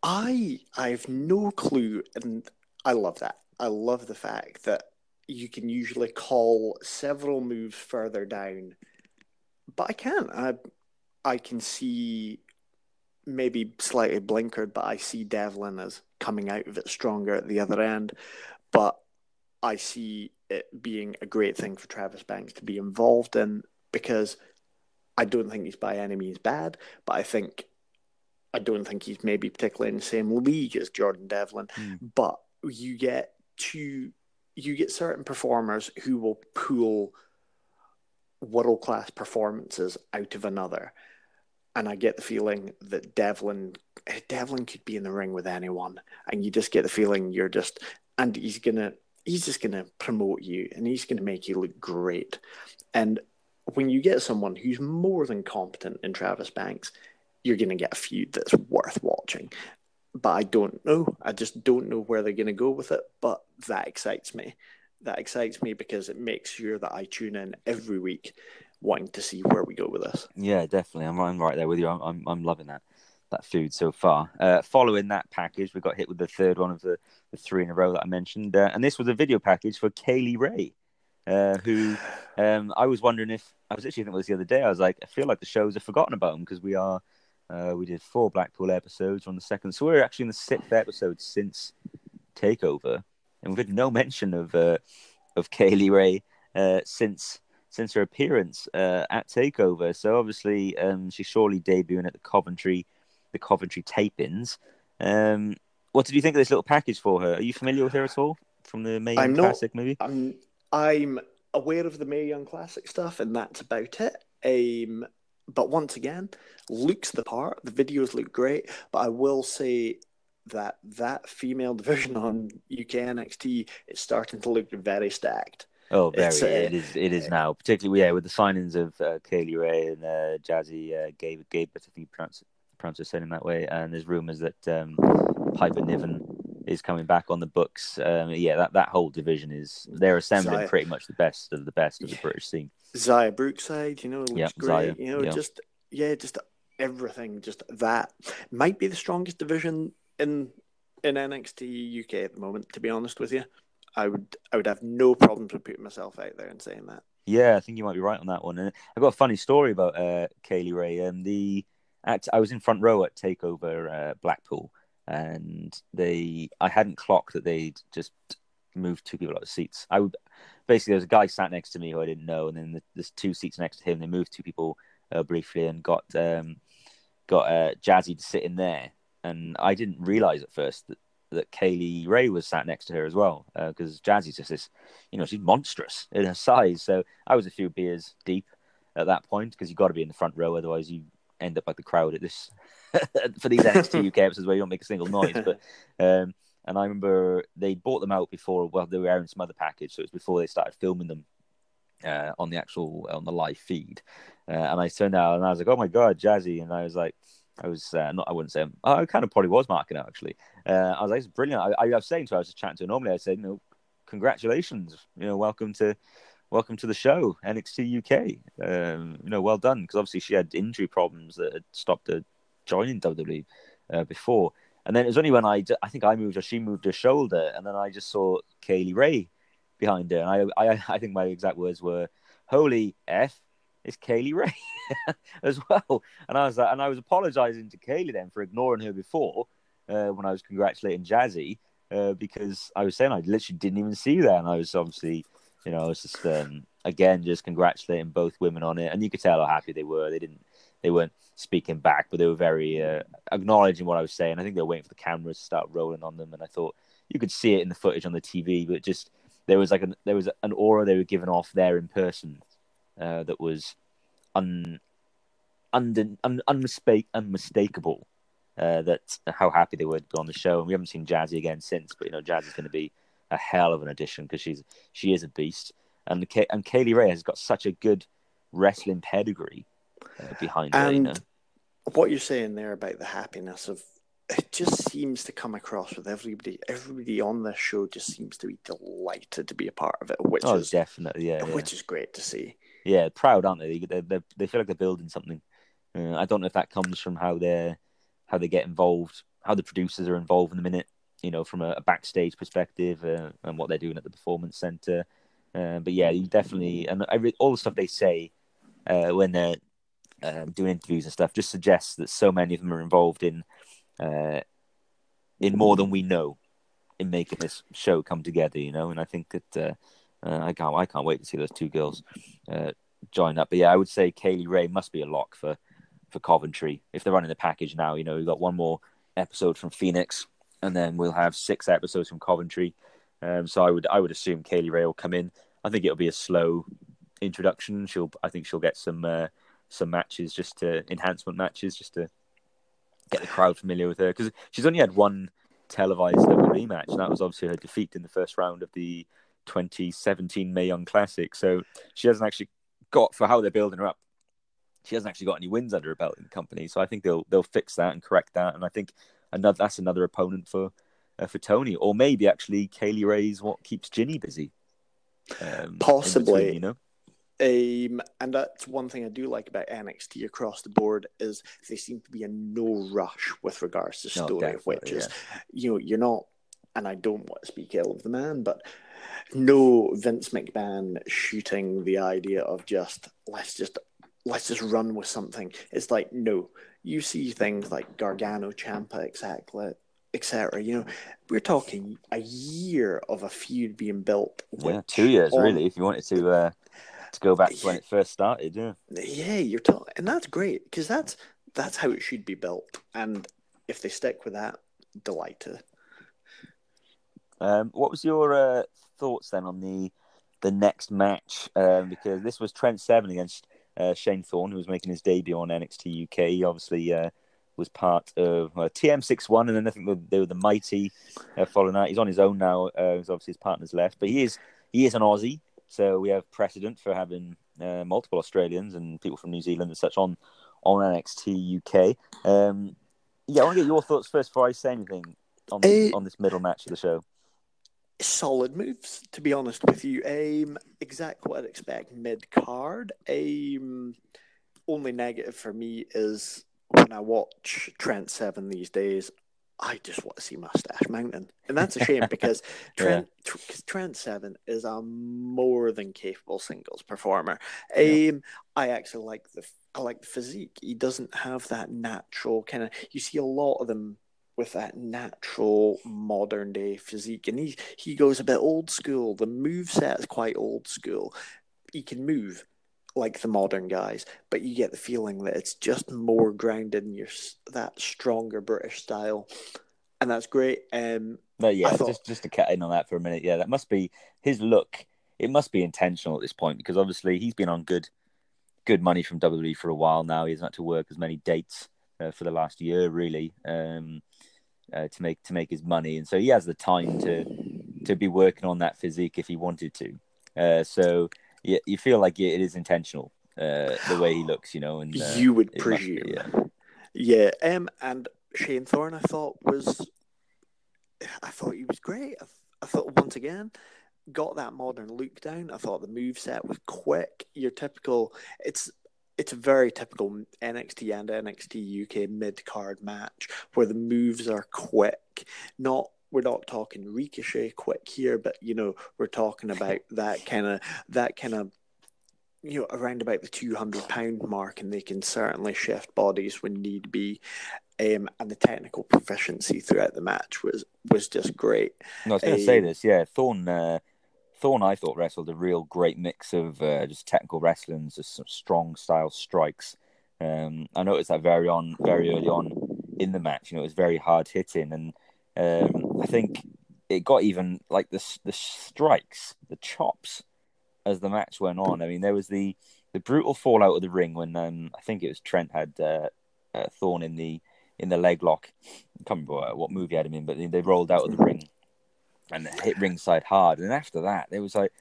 I I've no clue, and I love that. I love the fact that you can usually call several moves further down, but I can't. I I can see maybe slightly blinkered, but I see Devlin as coming out of it stronger at the other end. But I see it being a great thing for Travis Banks to be involved in because I don't think he's by any means bad, but I think I don't think he's maybe particularly in the same league as Jordan Devlin. Mm. But you get two, you get certain performers who will pull world class performances out of another. And I get the feeling that Devlin Devlin could be in the ring with anyone, and you just get the feeling you're just and he's gonna he's just gonna promote you and he's gonna make you look great. And when you get someone who's more than competent in Travis Banks, you're gonna get a feud that's worth watching. But I don't know. I just don't know where they're gonna go with it. But that excites me. That excites me because it makes sure that I tune in every week wanting to see where we go with this. Yeah, definitely. I'm, I'm right there with you. I'm, I'm, I'm loving that that food so far. Uh, following that package, we got hit with the third one of the, the three in a row that I mentioned, uh, and this was a video package for Kay Lee Ray, uh, who um, I was wondering if I was actually thinking this the other day. I was like, I feel like the shows have forgotten about him because we are uh, we did four Blackpool episodes on the second, so we're actually in the sixth episode since Takeover, and we've had no mention of uh, of Kay Lee Ray uh, since since her appearance at Takeover. So obviously, um, she's surely debuting at the Coventry, the Coventry tapings. Um, what did you think of this little package for her? Are you familiar with her at all from the May not- Classic movie? I'm I'm aware of the Mae Young Classic stuff, and that's about it. Um, but once again, looks the part. The videos look great, but I will say that that female division on UK NXT is starting to look very stacked. Oh, very. Uh, it is. It is now, particularly yeah, with the signings of uh, Kay Lee Ray and uh, Jazzy uh, Gabe. Gabe, I think you pronounce pronounce her surname that way. And there's rumours that um, Piper Niven is coming back on the books. Um, yeah, that, that whole division is they're assembling Xia. pretty much the best of the best of the British scene. Xia Brookside, you know, looks Yeah, great. Xia, You know, yeah. just yeah, just everything. Just that might be the strongest division in in NXT UK at the moment. To be honest with you, I would I would have no problems with putting myself out there and saying that. Yeah, I think you might be right on that one. And I've got a funny story about uh, Kay Lee Ray. And the act, I was in front row at Takeover uh, Blackpool, and they I hadn't clocked that they'd just moved two people out of seats. I would basically there was a guy sat next to me who I didn't know, and then the, there's two seats next to him. They moved two people uh, briefly and got um, got uh, Jazzy to sit in there, and I didn't realize at first that. That Kay Lee Ray was sat next to her as well, because Jazzy's just this, you know, she's monstrous in her size. So I was a few beers deep at that point because you've got to be in the front row, otherwise you end up like the crowd at this for these NXT UK episodes where you don't make a single noise. But um, and I remember they bought them out before. Well, they were airing some other package, so it was before they started filming them uh, on the actual on the live feed. Uh, and I turned out and I was like, "Oh my god, Jazzy!" And I was like, I was uh, not. I wouldn't say. I kind of probably was marking out actually. Uh, I was like, "It's brilliant." I, I, I was saying to her, I was just chatting to her normally. I said, "You know, congratulations. You know, welcome to." Welcome to the show, NXT UK. Um, you know, well done because obviously she had injury problems that had stopped her joining WWE uh, before. And then it was only when I, I think I moved or she moved her shoulder, and then I just saw Kay Lee Ray behind her, and I, I, I think my exact words were, "Holy f, it's Kay Lee Ray," as well. And I was like, and I was apologising to Kay Lee then for ignoring her before uh, when I was congratulating Jazzy uh, because I was saying I literally didn't even see that, and I was obviously, you know, I was just um, again just congratulating both women on it, and you could tell how happy they were. They didn't, they weren't speaking back, but they were very uh, acknowledging what I was saying. I think they were waiting for the cameras to start rolling on them, and I thought you could see it in the footage on the TV, but just there was like an there was an aura they were giving off there in person uh, that was un, un, un, unmistakable. Uh, that how happy they were to on the show, and we haven't seen Jazzy again since. But you know, Jazzy's going to be a hell of an addition because she's she is a beast, and the, and Kay Lee Ray has got such a good wrestling pedigree uh, behind her. You And know? what you're saying there about the happiness of it just seems to come across with everybody. Everybody on this show just seems to be delighted to be a part of it, which Oh, is definitely, yeah, yeah. which is great to see. yeah, proud, aren't they? They, they, they feel like they're building something. Uh, I don't know if that comes from how they how they get involved, how the producers are involved in the minute, you know, from a, a backstage perspective uh, and what they're doing at the performance center. Uh, but yeah, you definitely and I all the stuff they say uh, when they're um, doing interviews and stuff just suggests that so many of them are involved in uh, in more than we know in making this show come together. You know, and I think that uh, uh, I can't I can't wait to see those two girls join up. But yeah, I would say Kay Lee Ray must be a lock for for Coventry if they're running the package now. You know, we've got one more episode from Phoenix, and then we'll have six episodes from Coventry. Um, so I would I would assume Kay Lee Ray will come in. I think it'll be a slow introduction. She'll I think she'll get some uh, some matches just to enhancement matches just to get the crowd familiar with her because she's only had one televised WWE match, and that was obviously her defeat in the first round of the 2017 Mae Young Classic. So she hasn't actually got for how they're building her up. She hasn't actually got any wins under her belt in the company, so I think they'll they'll fix that and correct that. And I think another that's another opponent for uh, for Toni, or maybe actually Kay Lee Ray's what keeps Jinny busy. Um, Possibly, between, you know. Um, and that's one thing I do like about NXT across the board is they seem to be in no rush with regards to story, no, which is, yeah. you know, you're not, and I don't want to speak ill of the man, but no Vince McMahon shooting the idea of just let's just let's just run with something. It's like no, you see things like Gargano, Ciampa, exactly, etc. You know, we're talking a year of a feud being built. Yeah, two years on, really. If you wanted to uh, to go back to when it first started, yeah. Yeah, you're talking, and that's great because that's that's how it should be built. And if they stick with that, delighted. Um, what was your uh, thoughts then on the the next match? Um, because this was Trent Seven against uh, Shane Thorne, who was making his debut on NXT UK. He obviously uh, was part of uh, TM61, and then I think they were the Mighty uh, following that. He's on his own now. Uh, obviously his partner's left, but he is he is an Aussie, so we have precedent for having uh, multiple Australians and people from New Zealand and such on on NXT UK. Um, yeah, I want to get your thoughts first before I say anything on the, on this middle match of the show solid moves, to be honest with you. Um, exactly what I'd expect mid card. Um, only negative for me is when I watch Trent Seven these days, I just want to see Moustache Mountain, and that's a shame because Trent yeah. Trent Seven is a more than capable singles performer. Yeah. Um, I actually like the I like the physique. He doesn't have that natural kind of. You see a lot of them with that natural modern day physique. And he, he goes a bit old school. The move set is quite old school. He can move like the modern guys, but you get the feeling that it's just more grounded in your that stronger British style, and that's great. Um, no, yeah, thought... just just to cut in on that for a minute. Yeah, that must be his look. It must be intentional at this point because obviously he's been on good good money from WWE for a while now. He hasn't had to work as many dates uh, for the last year, really. Um, uh, to make to make his money, and so he has the time to to be working on that physique if he wanted to. Uh, so yeah, you feel like it is intentional uh, the way he looks, you know. And uh, you would presume, be, yeah. yeah. Um, and Shane Thorne, I thought was, I thought he was great. I, I thought once again got that modern look down. I thought the move set was quick. Your typical, it's it's a very typical NXT and NXT UK mid card match where the moves are quick. Not we're not talking ricochet quick here, but you know we're talking about that kind of that kind of you know around about the two hundred pound mark, and they can certainly shift bodies when need be. Um, and the technical proficiency throughout the match was was just great. No, I was going to um, say this, yeah. Thorne uh, Thorne, I thought, wrestled a real great mix of uh, just technical wrestling, just some strong style strikes. Um, I noticed that very on, very early on in the match. You know, it was very hard hitting, and um, I think it got even like the the strikes, the chops, as the match went on. I mean, there was the the brutal fallout of the ring when um, I think it was Trent had uh, uh, Thorne in the in the leg lock. I can't remember what movie had him in, but they rolled out of the ring and hit ringside hard. And after that, there was like,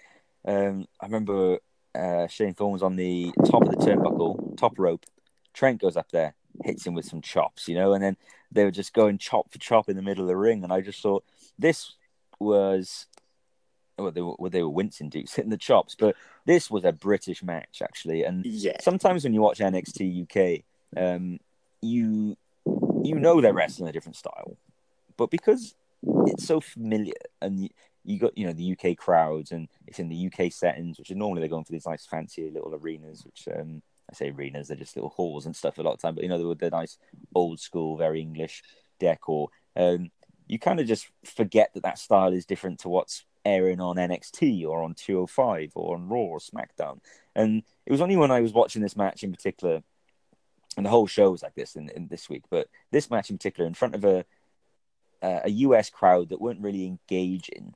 um, I remember uh, Shane Thorne was on the top of the turnbuckle, top rope. Trent goes up there, hits him with some chops, you know, and then they were just going chop for chop in the middle of the ring. And I just thought this was. Well, they were well, they were wincing dukes hitting the chops, but this was a British match actually. And yeah. sometimes when you watch NXT UK, um, you you know they're wrestling a different style, but because it's so familiar and you, you got you know the UK crowds and it's in the UK settings, which are normally they're going for these nice fancy little arenas, which um, I say arenas, they're just little halls and stuff a lot of time, but you know they're, they're nice old school, very English decor. Um, you kind of just forget that that style is different to what's airing on NXT or on 205 or on Raw or SmackDown. And it was only when I was watching this match in particular, and the whole show was like this in, in this week, but this match in particular, in front of a Uh, a US crowd that weren't really engaging,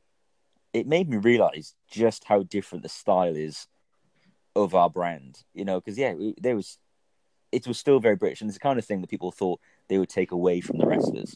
it made me realize just how different the style is of our brand. You know, because yeah, there was it was still very British, and it's the kind of thing that people thought they would take away from the wrestlers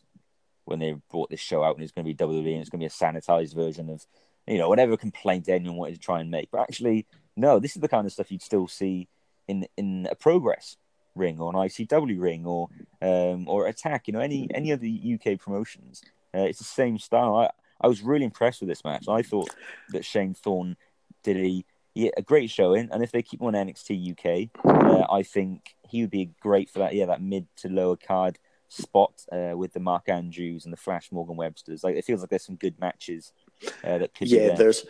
when they brought this show out, and it's going to be WWE, and it's going to be a sanitized version of, you know, whatever complaint anyone wanted to try and make. But actually, no, this is the kind of stuff you'd still see in in a Progress ring or an ICW ring or um, or Attack. You know, any any of the UK promotions, uh, it's the same style. I I was really impressed with this match. I thought that Shane Thorne did a yeah, a great showing, and if they keep him on NXT UK, uh, I think he would be great for that. Yeah, that mid to lower card spot uh, with the Mark Andrews and the Flash Morgan Websters. Like it feels like there's some good matches uh, that could. Yeah, there's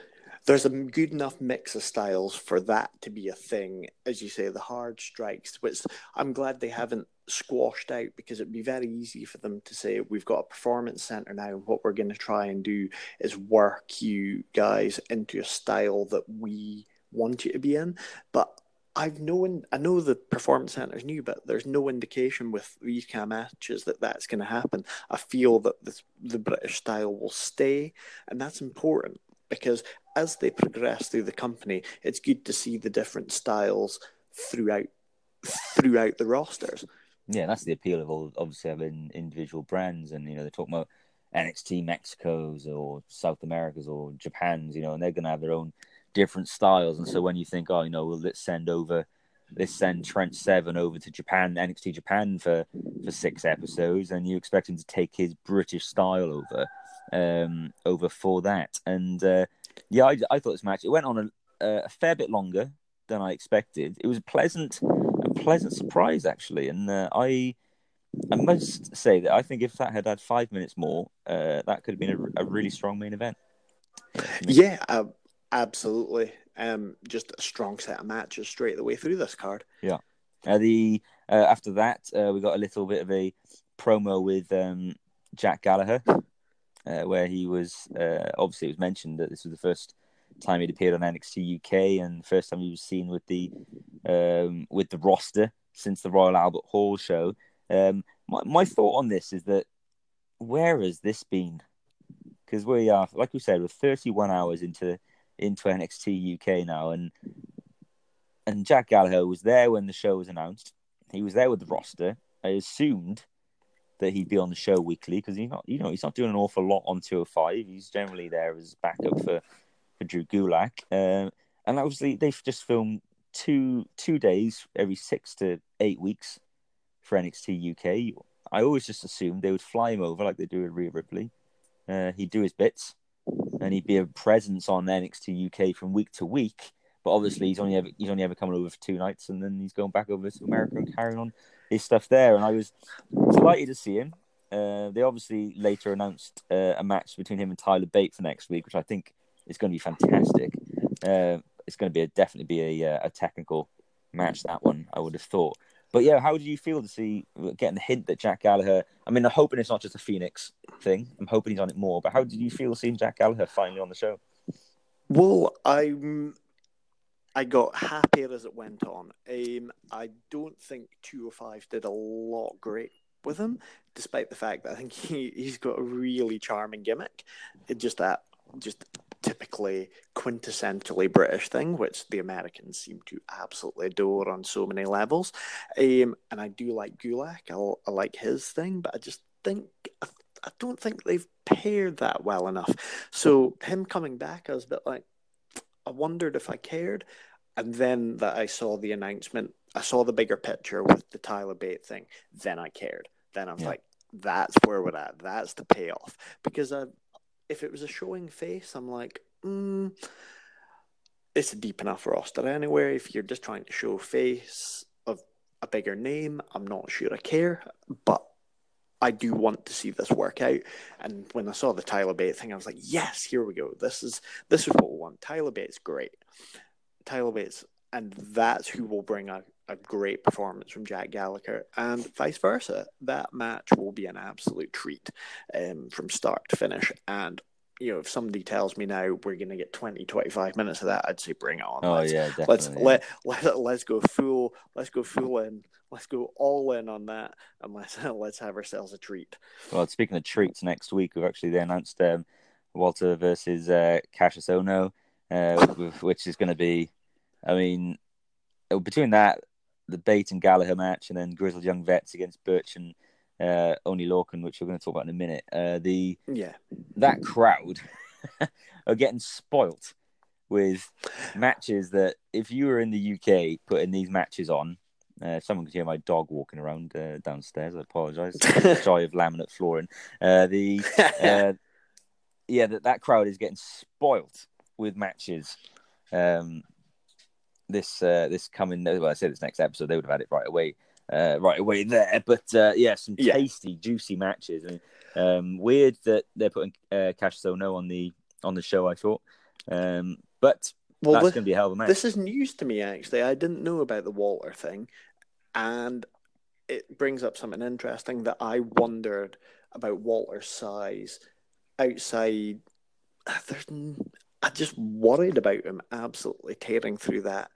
there's a good enough mix of styles for that to be a thing. As you say, the hard strikes, which I'm glad they haven't squashed out because it'd be very easy for them to say we've got a performance center now what we're going to try and do is work you guys into a style that we want you to be in but I've no, in, I know the performance center's new, but there's no indication with these kind of matches that that's going to happen. I feel that this, the British style will stay, and that's important because as they progress through the company, it's good to see the different styles throughout throughout the rosters. Yeah, that's the appeal of all obviously having individual brands, and you know they're talking about NXT Mexico's or South America's or Japan's, you know, and they're going to have their own different styles. And so when you think, oh, you know, well, let's send over, let's send Trent Seven over to Japan, NXT Japan for for six episodes, and you expect him to take his British style over, um, over for that. And uh, yeah, I, I thought this match it went on a, a fair bit longer than I expected. It was a pleasant, a pleasant surprise actually, and uh, I. I must say that I think if that had had five minutes more, uh, that could have been a, a really strong main event. Yeah, uh, Absolutely. Um, just a strong set of matches straight the way through this card. Yeah. Uh, the uh, after that, uh, we got a little bit of a promo with um, Jack Gallagher, uh, where he was uh, obviously it was mentioned that this was the first time he'd appeared on NXT UK and first time he was seen with the um, with the roster since the Royal Albert Hall show. Um, my my thought on this is that where has this been? Because we are, like we said, we're 31 hours into into NXT UK now, and and Jack Gallagher was there when the show was announced. He was there with the roster. I assumed that he'd be on the show weekly because he's not, you know, he's not doing an awful lot on 205. He's generally there as backup for for Drew Gulak, um, and obviously they've just filmed two two days every six to eight weeks for NXT UK. I always just assumed they would fly him over like they do with Rhea Ripley. Uh, he'd do his bits, and he'd be a presence on NXT UK from week to week. But obviously, he's only ever he's only ever coming over for two nights, and then he's going back over to America and carrying on his stuff there. And I was delighted to see him. Uh, they obviously later announced uh, a match between him and Tyler Bate for next week, which I think is going to be fantastic. Uh, it's going to be a, definitely be a, uh, a technical match. That one, I would have thought. But yeah, how do you feel to see getting the hint that Jack Gallagher? I mean, I'm hoping it's not just a Phoenix thing. I'm hoping he's on it more. But how did you feel seeing Jack Gallagher finally on the show? Well, I'm. I got happier as it went on. Um, I don't think 205 did a lot great with him, despite the fact that I think he, he's got a really charming gimmick. It just that just typically quintessentially British thing, which the Americans seem to absolutely adore on so many levels. Um, and I do like Gulak. I, I like his thing, but I just think I, I don't think they've paired that well enough. So him coming back, I was a bit like, I wondered if I cared. And then that I saw the announcement, I saw the bigger picture with the Tyler Bate thing. Then I cared. Then I was yeah. like, that's where we're at. That's the payoff. Because I, if it was a showing face, I'm like, mm, it's a deep enough roster anyway. If you're just trying to show face of a bigger name, I'm not sure I care. But I do want to see this work out. And when I saw the Tyler Bate thing, I was like, yes, here we go. This is this is what we want. Tyler Bate's great. Tyler Bates, and that's who will bring a, a great performance from Jack Gallagher, and vice versa. That match will be an absolute treat um, from start to finish. And you know, if somebody tells me now we're going to get 20, 25 minutes of that, I'd say bring it on. Oh let's, yeah, definitely. let's yeah. let let let's go full let's go full in let's go all in on that and let's let's have ourselves a treat. Well, speaking of treats, next week we've actually they announced um, Walter versus uh, Cassius Ohno, uh, which is going to be, I mean, between that, the Bate and Gallagher match, and then Grizzled Young Vets against Burch and uh, Oney Lorcan, which we're going to talk about in a minute. Uh, the Yeah, that crowd are getting spoilt with matches that if you were in the UK putting these matches on, uh, someone could hear my dog walking around uh, downstairs. I apologise. Joy of laminate flooring. Uh, the uh, yeah, that that crowd is getting spoilt with matches. Um, this uh, this coming, well, I said this next episode, they would have had it right away, uh, right away there. But uh, yeah, some Yeah. tasty, juicy matches. I mean, um, weird that they're putting uh, Cassius Ohno on the on the show. I thought, um, but well, that's going to be a hell of a match. this is news to me actually. I didn't know about the Walter thing, and it brings up something interesting that I wondered about Walter's size outside. There's, I just worried about him absolutely tearing through that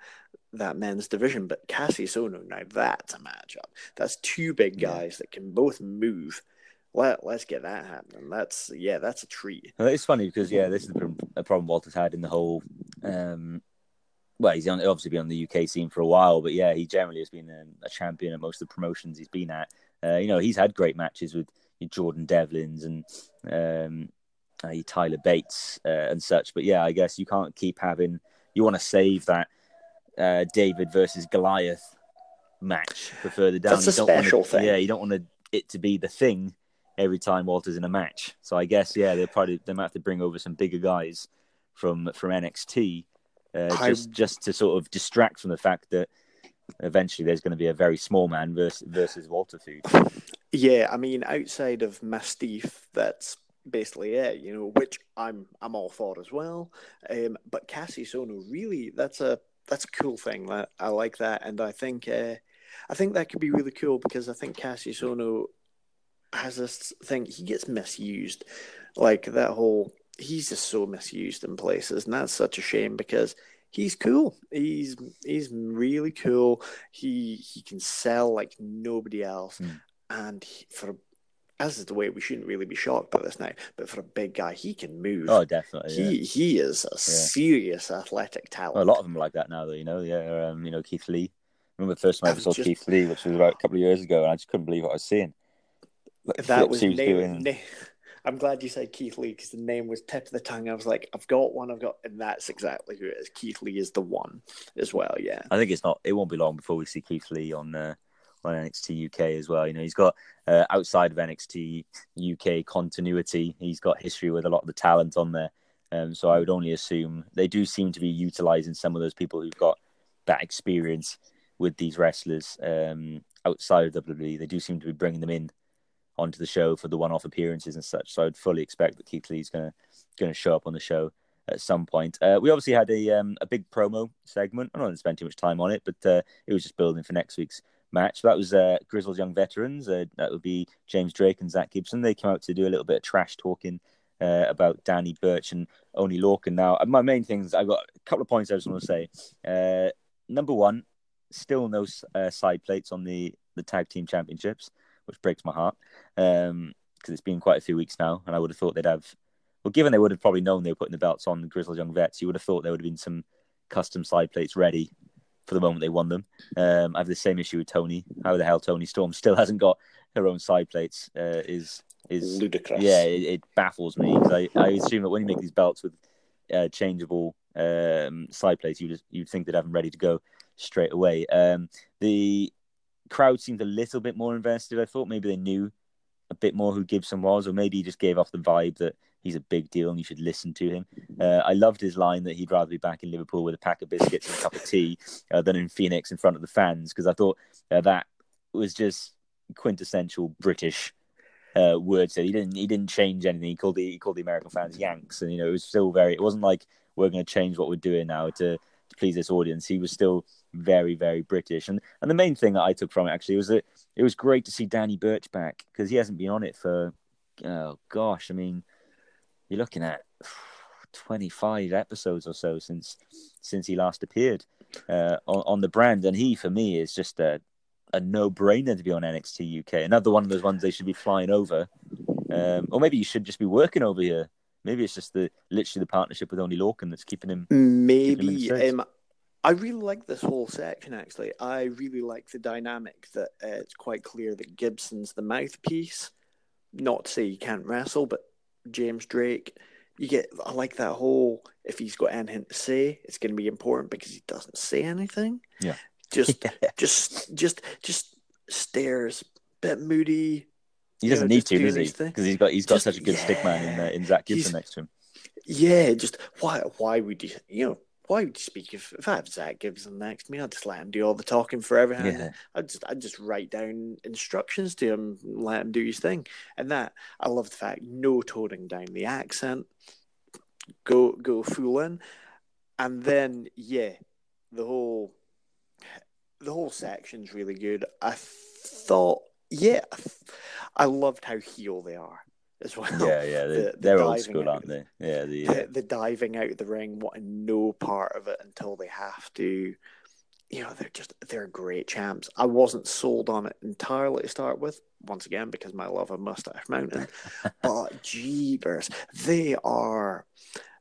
that men's division. But Cassius Ohno, now that's a matchup. That's two big Yeah. guys that can both move. Let Let's get that happening. That's yeah, that's a treat. Well, It's funny because yeah, this is a problem Walter's had in the whole. Um, well, he's on, obviously been on the UK scene for a while, but yeah, he generally has been um, a champion at most of the promotions he's been at. Uh, you know, he's had great matches with Jordan Devlins and um, uh, Tyler Bates uh, and such. But yeah, I guess you can't keep having. You want to save that uh, David versus Goliath match for further down. That's a don't wanna- special thing. Yeah, you don't want it to be the thing every time Walter's in a match. So I guess yeah, they'll probably they might have to bring over some bigger guys from from NXT uh, I- just just to sort of distract from the fact that eventually there's going to be a very small man versus versus Walter Food. Yeah, I mean, outside of Mastiff, that's basically it. You know, which I'm I'm all for as well. Um, but Cassius Ohno, really, that's a that's a cool thing. That I like that, and I think uh, I think that could be really cool because I think Cassius Ohno has this thing. He gets misused, like that whole. He's just so misused in places, and that's such a shame because he's cool. He's he's really cool. He he can sell like nobody else, Mm. and he, for as is the way we shouldn't really be shocked by this now. But for a big guy, he can move. Oh, definitely. Yeah. he he is a serious athletic talent. Well, a lot of them are like that now, though. You know, yeah. Um, you know, Keith Lee. I remember the first time I ever saw just- Keith Lee, which was about a couple of years ago, and I just couldn't believe what I was seeing. Like, that was he was name, doing. na- I'm glad you said Keith Lee because the name was tip of the tongue. I was like, I've got one, I've got, and that's exactly who it is. Keith Lee is the one as well. Yeah, I think it's not. It won't be long before we see Keith Lee on uh, on NXT UK as well. You know, he's got uh, outside of NXT UK continuity. He's got history with a lot of the talent on there. Um, so I would only assume they do seem to be utilizing some of those people who've got that experience with these wrestlers um, outside of WWE. They do seem to be bringing them in onto the show for the one-off appearances and such. So I'd fully expect that Keith Lee's gonna gonna show up on the show at some point. Uh, we obviously had a um, a big promo segment. I'm not going to spend too much time on it, but uh, it was just building for next week's match. That was uh, Grizzled Young Veterans. Uh, that would be James Drake and Zack Gibson. They came out to do a little bit of trash talking uh, about Danny Burch and Oney Lorcan. Now, my main things, I've got a couple of points I just want to say. Uh, number one, still no uh, side plates on the, the tag team championships, which breaks my heart because it's been quite a few weeks now, and I would have thought they'd have. Well, given they would have probably known they were putting the belts on the Grizzled Young Vets, you would have thought there would have been some custom side plates ready for the moment they won them. Um, I have the same issue with Toni. How the hell Toni Storm still hasn't got her own side plates uh, is is ludicrous. yeah, it, it baffles me 'cause I, I assume that when you make these belts with uh, changeable um, side plates, you just you'd think they'd have them ready to go straight away. Um, the crowd seemed a little bit more invested. I thought maybe they knew a bit more who Gibson was, or maybe he just gave off the vibe that he's a big deal and you should listen to him. Uh, I loved his line that he'd rather be back in Liverpool with a pack of biscuits and a cup of tea uh, than in Phoenix in front of the fans because I thought uh, that was just quintessential British uh, words. He didn't he didn't change anything. He called the he called the American fans Yanks, and you know it was still very. It wasn't like we're going to change what we're doing now to, to please this audience. He was still very very British, and and the main thing that I took from it actually was that it was great to see Danny Burch back because he hasn't been on it for oh gosh, I mean you're looking at 25 episodes or so since since he last appeared uh, on, on the brand, and he for me is just a a no brainer to be on NXT UK. Another one of those ones they should be flying over, um, or maybe you should just be working over here. Maybe it's just the literally the partnership with Oney Lorcan that's keeping him. Maybe keeping him um, I really like this whole section. Actually, I really like the dynamic that uh, it's quite clear that Gibson's the mouthpiece. Not to say he can't wrestle, but James Drake, you get. I like that whole. If he's got anything to say, it's going to be important because he doesn't say anything. Yeah. Just, just, just, just stares. Bit moody. He doesn't know, need to, does he? Because he's got he's got Just- such a good stick man in uh, in Zack Gibson He's- next to him. Yeah, just why? Why would you? You know, why would you speak if if I have Zack Gibson next to me? I'd just let him do all the talking for everything. Yeah. I'd just I'd just write down instructions to him, and let him do his thing. And that I love the fact no toning down the accent. Go go full in, and then yeah, the whole the whole section's really good. I thought yeah, I loved how heel they are as well. Yeah, yeah, they, the- the they're old school, aren't they? Yeah, the, the, the diving out of the ring, wanting no part of it until they have to. You know, they're just they're great champs. I wasn't sold on it entirely to start with, once again because my love of Moustache Mountain. but jeebers, they are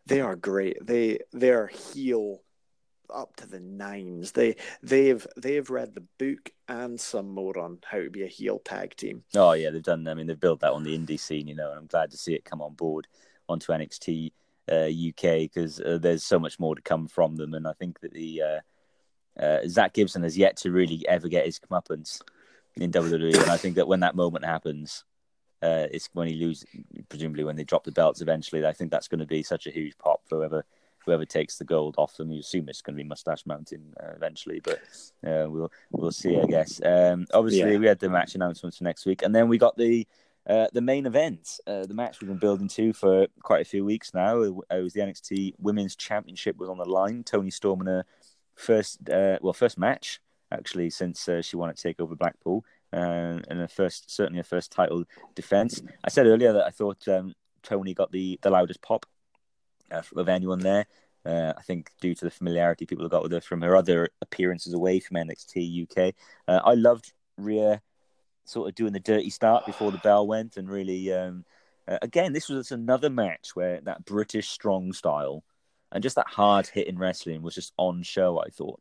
they are great. They they are heel up to the nines. They they've they've read the book and some more on how to be a heel tag team. Oh yeah, they've done. I mean, they've built that on the indie scene, you know, and I'm glad to see it come on board onto NXT uh, UK because uh, there's so much more to come from them, and I think that the uh, uh, Zack Gibson has yet to really ever get his comeuppance in WWE, and I think that when that moment happens, uh, it's when he loses, presumably when they drop the belts eventually. I think that's going to be such a huge pop for whoever whoever takes the gold off them. You assume it's going to be Moustache Mountain uh, eventually, but uh, we'll we'll see, I guess. Um, obviously, Yeah. we had the match announcements for next week, and then we got the uh, the main event, uh, the match we've been building to for quite a few weeks now. It was the NXT Women's Championship was on the line. Toni Storm in her first, uh, well, first match actually since uh, she won at Takeover Blackpool, uh, and her first, certainly her first title defense. I said earlier that I thought um, Toni got the the loudest pop uh, of anyone there. Uh, I think due to the familiarity people have got with her from her other appearances away from NXT UK. Uh, I loved Rhea sort of doing the dirty start before the bell went, and really, um, uh, again, this was another match where that British strong style and just that hard hitting wrestling was just on show. I thought.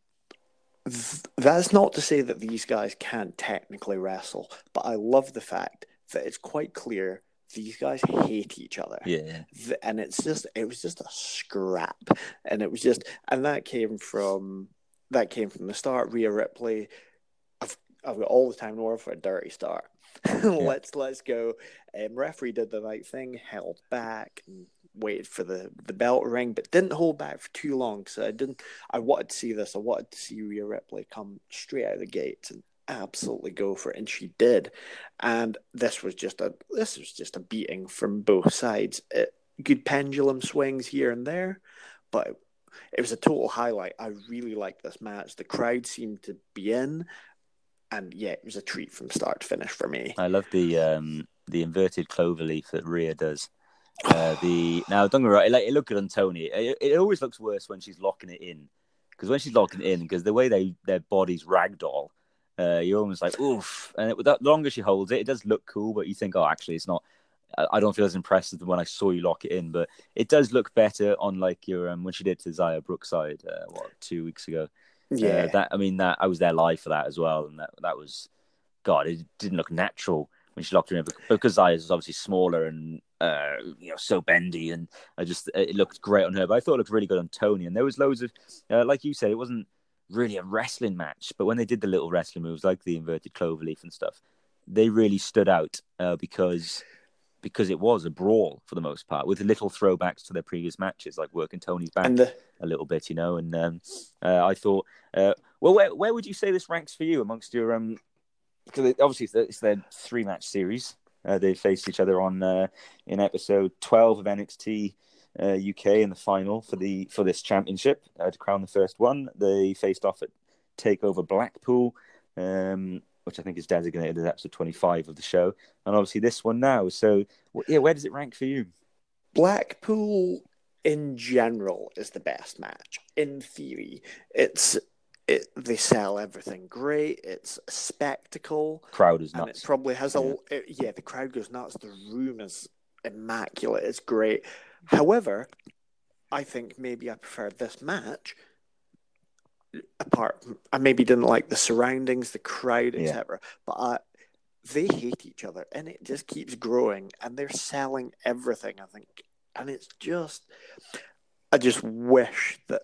That's not to say that these guys can't technically wrestle, but I love the fact that it's quite clear these guys hate each other. Yeah, and it's just it was just a scrap. And it was just and that came from that came from the start. Rhea Ripley I've, I've got all the time in the world for a dirty start. Let's let's go. Um, referee did the right thing held back and waited for the the bell to ring but didn't hold back for too long. So I didn't I wanted to see this. I wanted to see Rhea Ripley come straight out of the gates and absolutely go for it and she did. And this was just a this was just a beating from both sides. It, good pendulum swings here and there but it was a total highlight. I really liked this match. The crowd seemed to be in and yeah it was a treat from start to finish for me. I love the um, the inverted clover leaf that Rhea does. Uh, the now don't get me wrong, it, like, it looked good on Toni. It, it always looks worse when she's locking it in because when she's locking it in, because the way they their bodies ragdoll, uh, you're almost like oof. And it, the longer she holds it, it does look cool, but you think, oh, actually, it's not. I, don't feel as impressed as when I saw you lock it in, but it does look better on like your um, when she did to Zaya Brookside, uh, what two weeks ago. yeah Uh, that I mean that I was there live for that as well, and that that was, God, it didn't look natural when she locked her in because Zaya is obviously smaller and uh, you know so bendy, and I just it looked great on her. But I thought it looked really good on Toni, and there was loads of uh, like you said, it wasn't really a wrestling match, but when they did the little wrestling moves like the inverted cloverleaf and stuff, they really stood out uh, because because it was a brawl for the most part, with little throwbacks to their previous matches, like working Toni's back the a little bit, you know. And um, uh, I thought, uh, well, where where would you say this ranks for you amongst your um? Because obviously it's, the, it's their three match series. Uh, they faced each other on uh, in episode 12 of NXT uh, UK in the final for the for this championship uh, to crown the first one. They faced off at Takeover Blackpool, um, which I think is designated as episode 25 of the show, and obviously this one now. So yeah, where does it rank for you? Blackpool in general is the best match. In theory, it's it they sell everything great. It's a spectacle. Crowd is and nuts. it probably has a Yeah. it- yeah. The crowd goes nuts. The room is immaculate. It's great. However, I think maybe I preferred this match. Apart, I maybe didn't like the surroundings, the crowd, Yeah. etc. But I, they hate each other, and it just keeps growing. And they're selling everything. I think, and it's just, I just wish that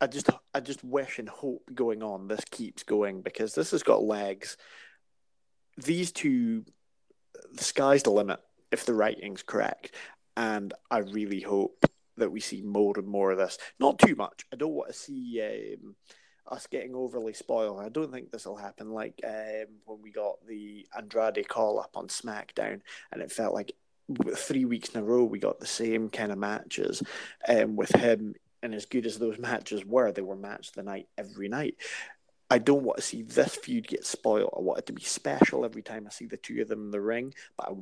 I just I just wish and hope going on this keeps going because this has got legs. These two, the sky's the limit if the writing's correct, and I really hope that we see more and more of this. Not too much. I don't want to see um, us getting overly spoiled. I don't think this will happen like um, when we got the Andrade call up on SmackDown, and it felt like three weeks in a row we got the same kind of matches um, with him and as good as those matches were, they were match of the night every night. I don't want to see this feud get spoiled. I want it to be special every time I see the two of them in the ring. But I,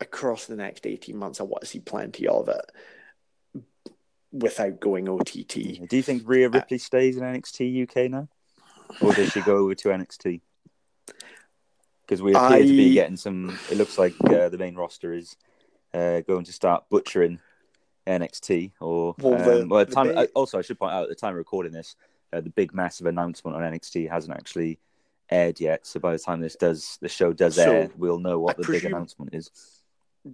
across the next 18 months, I want to see plenty of it without going OTT. Do you think Rhea Ripley stays in NXT UK now, or does she go over to NXT? Because we appear to be getting some. It looks like uh, the main roster is uh, going to start butchering NXT. Or Well, um, well, at the the time, ba- also I should point out at the time of recording this, uh, the big massive announcement on NXT hasn't actually aired yet. So by the time this does, the show does So, air, we'll know what I the big announcement is.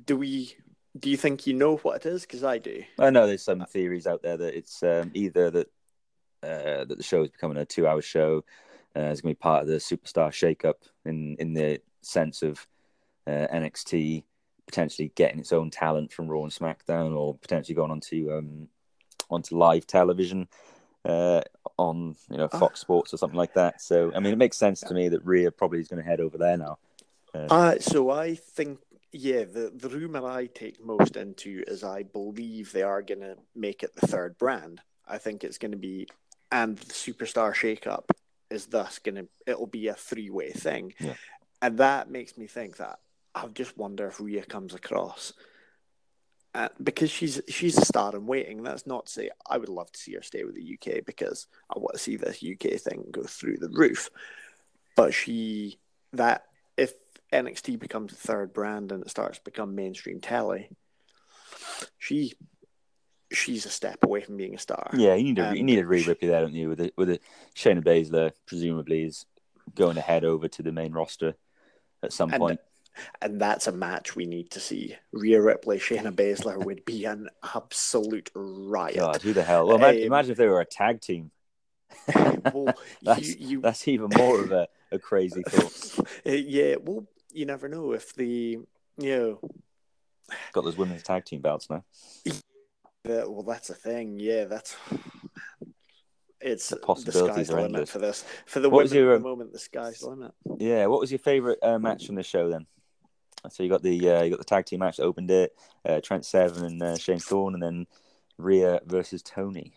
Do we? Do you think you know what it is? Because I do. I know there's some theories out there that it's um, either that uh, that the show is becoming a two-hour show, uh, it's going to be part of the superstar shakeup in in the sense of uh, NXT potentially getting its own talent from Raw and SmackDown, or potentially going onto um, onto live television uh, on you know Fox Sports or something like that. So I mean, it makes sense to me that Rhea probably is going to head over there now. Uh, so I think, yeah, the, the rumor I take most into is I believe they are going to make it the third brand. I think it's going to be, and the superstar shakeup is thus going to, it'll be a three way thing. Yeah. And that makes me think that I just wonder if Rhea comes across. Uh, because she's she's a star in waiting. That's not to say I would love to see her stay with the UK because I want to see this UK thing go through the roof. But she that NXT becomes the third brand and it starts to become mainstream telly, she she's a step away from being a star. Yeah, you need a you need she- Ripley there, don't you? With a, with a Shayna Baszler presumably is going to head over to the main roster at some And- point. And that's a match we need to see. Rhea Ripley, Shayna Baszler would be an absolute riot. God, who the hell? Well, imagine, Um, imagine if they were a tag team. well, That's you, you that's even more of a, a crazy thought. Yeah, well, you never know if the you know Got those women's tag team belts now. the, well that's a thing. Yeah, that's it's The the, possibilities the are endless. for this. For the What women your, at um, the moment, the sky's the limit. Yeah, what was your favorite uh, match from the show then? So you got the uh, you got the tag team match that opened it, uh, Trent Seven and uh, Shane Thorne, and then Rhea versus Toni.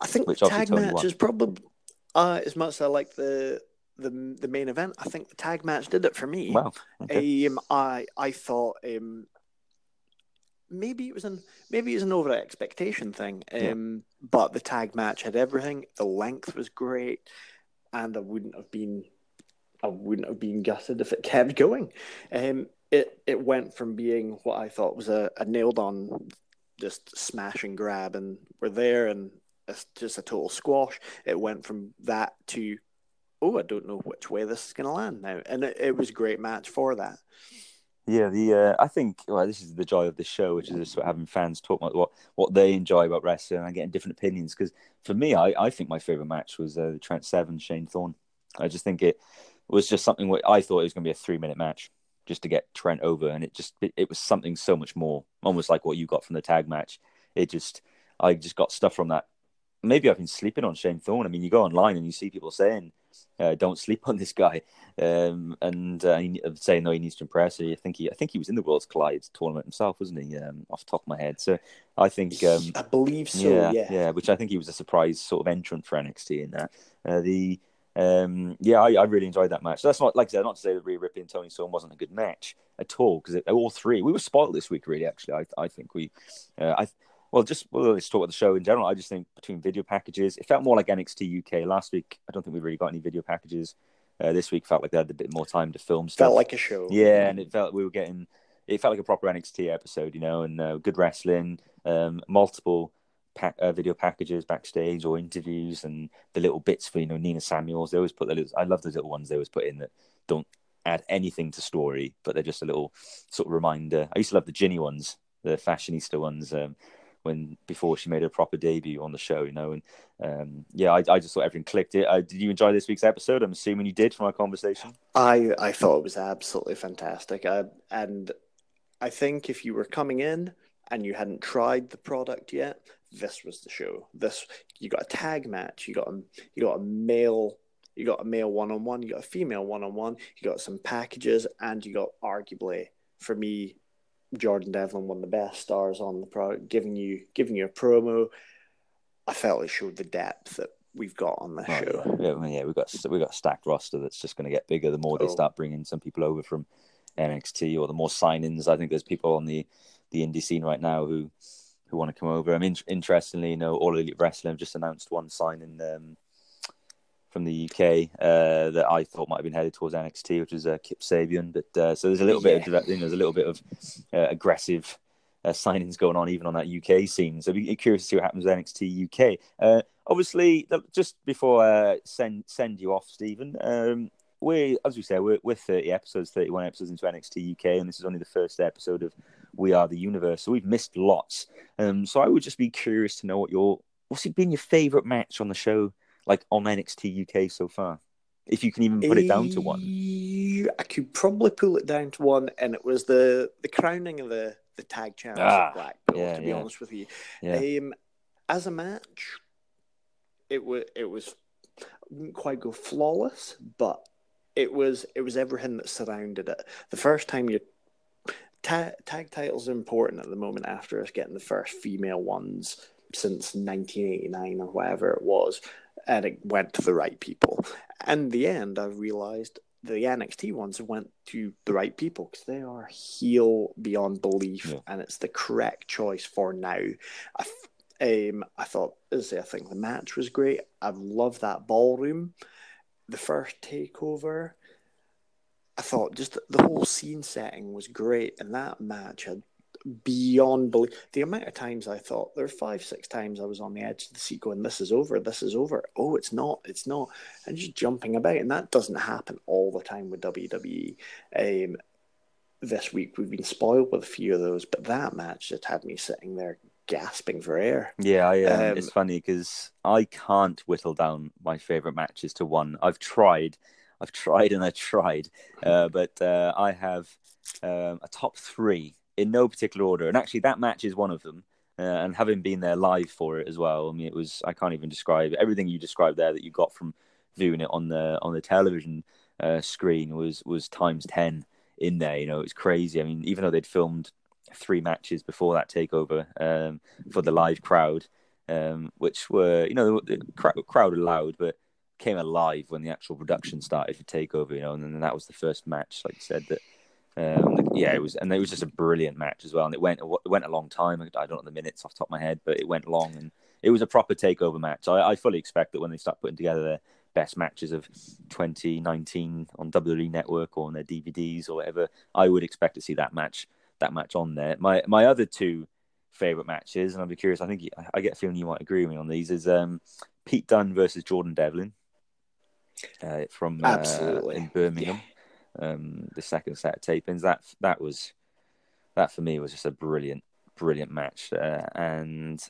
I think Which the tag match won. is probably uh, as much as I like the the the main event. I think the tag match did it for me. Wow. Okay. Um, I I thought um, maybe it was an maybe it was an over expectation thing. Yeah. Um, but the tag match had everything. The length was great, and I wouldn't have been I wouldn't have been gutted if it kept going. Um, it it went from being what I thought was a, a nailed on just smash and grab, and we're there, and it's just a total squash. It went from that to oh, I don't know which way this is going to land now, and it, it was a great match for that. Yeah, the uh, I think well, this is the joy of the show, which is just having fans talk about what what they enjoy about wrestling and getting different opinions. Because for me, I, I think my favorite match was uh, the Trent Seven Shane Thorne. I just think it was just something what I thought it was going to be a three minute match just to get Trent over, and it just it, it was something so much more, almost like what you got from the tag match. It just I just got stuff from that. Maybe I've been sleeping on Shane Thorne. I mean, you go online and you see people saying uh, don't sleep on this guy. Um, and uh, saying no, he needs to impress. I think he, I think he was in the World's Collide tournament himself, wasn't he? Um, off the top of my head. So I think, um, I believe so. yeah, Yeah, yeah, which I think he was a surprise sort of entrant for NXT in that. Uh, the um, yeah, I, I really enjoyed that match. So that's not like I said, not to say that Rhea Ripley and Toni Storm wasn't a good match at all because all three we were spoiled this week. Really, actually, I I think we, uh, I well just well let's talk about the show in general. I just think between video packages, it felt more like NXT UK last week. I don't think we really got any video packages. Uh, this week felt like they had a bit more time to film stuff. felt like a show. Yeah, and it felt we were getting. It felt like a proper NXT episode, you know, and uh, good wrestling, um, multiple pack, uh, video packages backstage or interviews, and the little bits for you know Nina Samuels. They always put the little. I love those little ones they always put in that don't add anything to story, but they're just a little sort of reminder. I used to love the Jinny ones, the fashionista ones. Um, when before she made her proper debut on the show, you know, and um, yeah, I, I just thought everything clicked. It. Uh, did you enjoy this week's episode? I'm assuming you did from our conversation. I I thought it was absolutely fantastic. I, and I think if you were coming in and you hadn't tried the product yet, this was the show. This you got a tag match, you got a you got a male you got a male one on one, you got a female one on one, you got some packages, and you got arguably for me, Jordan Devlin one of the best stars on the product, giving you giving you a promo. I felt it showed the depth that we've got on the Oh, show. yeah, yeah, yeah, we've got we've got a stacked roster that's just going to get bigger the more they Oh. start bringing some people over from NXT or the more signings. I think there's people on the the indie scene right now who who want to come over. I mean, interestingly, you know, All Elite Wrestling have just announced one signing um, from the UK uh, that I thought might have been headed towards NXT, which is uh, Kip Sabian. But uh, so there's a little bit of you know, there's a little bit of uh, aggressive. Uh, signings going on even on that UK scene, so be curious to see what happens with NXT UK. Uh, obviously, just before uh, send send you off, Stephen, um, we as we say we're, we're 30 episodes 31 episodes into nxt uk and this is only the first episode of we are the universe so we've missed lots um so i would just be curious to know what your what's been your favorite match on the show like on nxt uk so far if you can even put it down to one I could probably pull it down to one, and it was the the crowning of the the tag champs Ah, of Blackpool. yeah, to be yeah. honest with you, yeah um, as a match, it was it was I wouldn't quite go flawless, but it was it was everything that surrounded it. The first time you ta- tag titles are important at the moment after us getting the first female ones since 1989 or whatever it was, and it went to the right people. And in the end, I realized the NXT ones went to the right people because they are heel beyond belief, Yeah. and it's the correct choice for now. I, f- um, I thought, as I say, I think the match was great. I love that ballroom. The first takeover, I thought just the whole scene setting was great, and that match had beyond belief. The amount of times I thought there were five, six times I was on the edge of the seat going, "This is over, this is over." Oh, it's not, it's not, and just jumping about, and that doesn't happen all the time with WWE. Um, this week we've been spoiled with a few of those, but that match just had me sitting there gasping for air. Yeah, I, um, Um, it's funny because I can't whittle down my favorite matches to one. I've tried, I've tried and I tried, uh, but uh, I have um, a top three in no particular order, and actually that match is one of them. Uh, and having been there live for it as well, I mean, it was I can't even describe it. everything you described there that you got from viewing it on the on the television uh, screen was was times ten in there. You know, it's crazy. I mean, even though they'd filmed three matches before that takeover um, for the live crowd, um, which were you know the crowd, crowd allowed, but came alive when the actual production started for takeover. You know, and then that was the first match, like you said that. Um, yeah, it was, and it was just a brilliant match as well. And it went, it went a long time. I don't know the minutes off the top of my head, but it went long, and it was a proper takeover match. I, I fully expect that when they start putting together their best matches of 2019 on WWE Network or on their DVDs or whatever, I would expect to see that match that match on there. My my other two favorite matches, and I'd be curious. I think you- I get a feeling you might agree with me on these. Is um, Pete Dunne versus Jordan Devlin uh, from uh, Absolutely. in Birmingham. Um, the second set of tapings that that was that for me was just a brilliant brilliant match, uh, and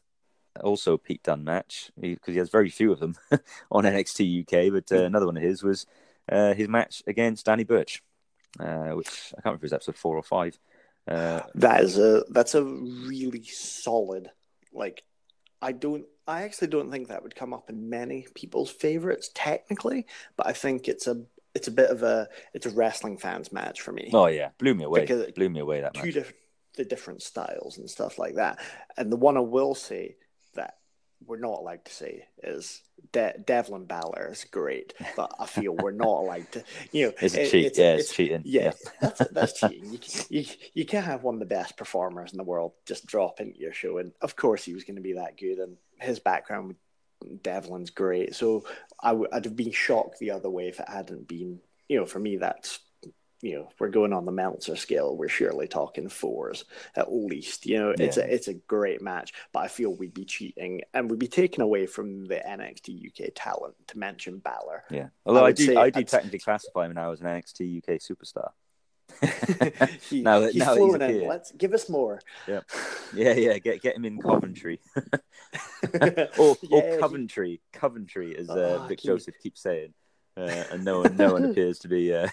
also Pete Dunne match because he has very few of them on NXT UK. But uh, another one of his was uh, his match against Danny Burch, uh, which I can't remember if it was episode four or five. Uh, That is a that's a really solid. Like, I don't I actually don't think that would come up in many people's favorites technically, but I think it's a it's a bit of a it's a wrestling fans match for me. Oh yeah, blew me away. Because blew me away that two match. Diff- the different styles and stuff like that. And the one I will say that we're not allowed to say is De- Devlin Balor is great, but I feel we're not allowed to. You know, it's a cheat. It's, yeah, it's, it's cheating. Yeah, yeah. that's, that's cheating. You, you, you can't have one of the best performers in the world just drop into your show, and of course he was going to be that good, and his background Devlin's great. So I w- I'd have been shocked the other way if it hadn't been. You know, for me, that's you know, we're going on the Meltzer scale, we're surely talking fours at least. You know, yeah. it's a it's a great match, but I feel we'd be cheating and we'd be taken away from the NXT UK talent to mention Balor. Yeah, although I, I do I do I'd... technically classify him now as an NXT UK superstar. he, now, he's now he's in. Let's give us more. Yeah, yeah, yeah. Get get him in Coventry, or, yeah, or Coventry. He... Coventry, as uh, oh, Vic he... Joseph keeps saying uh, and no one, no one appears to be uh,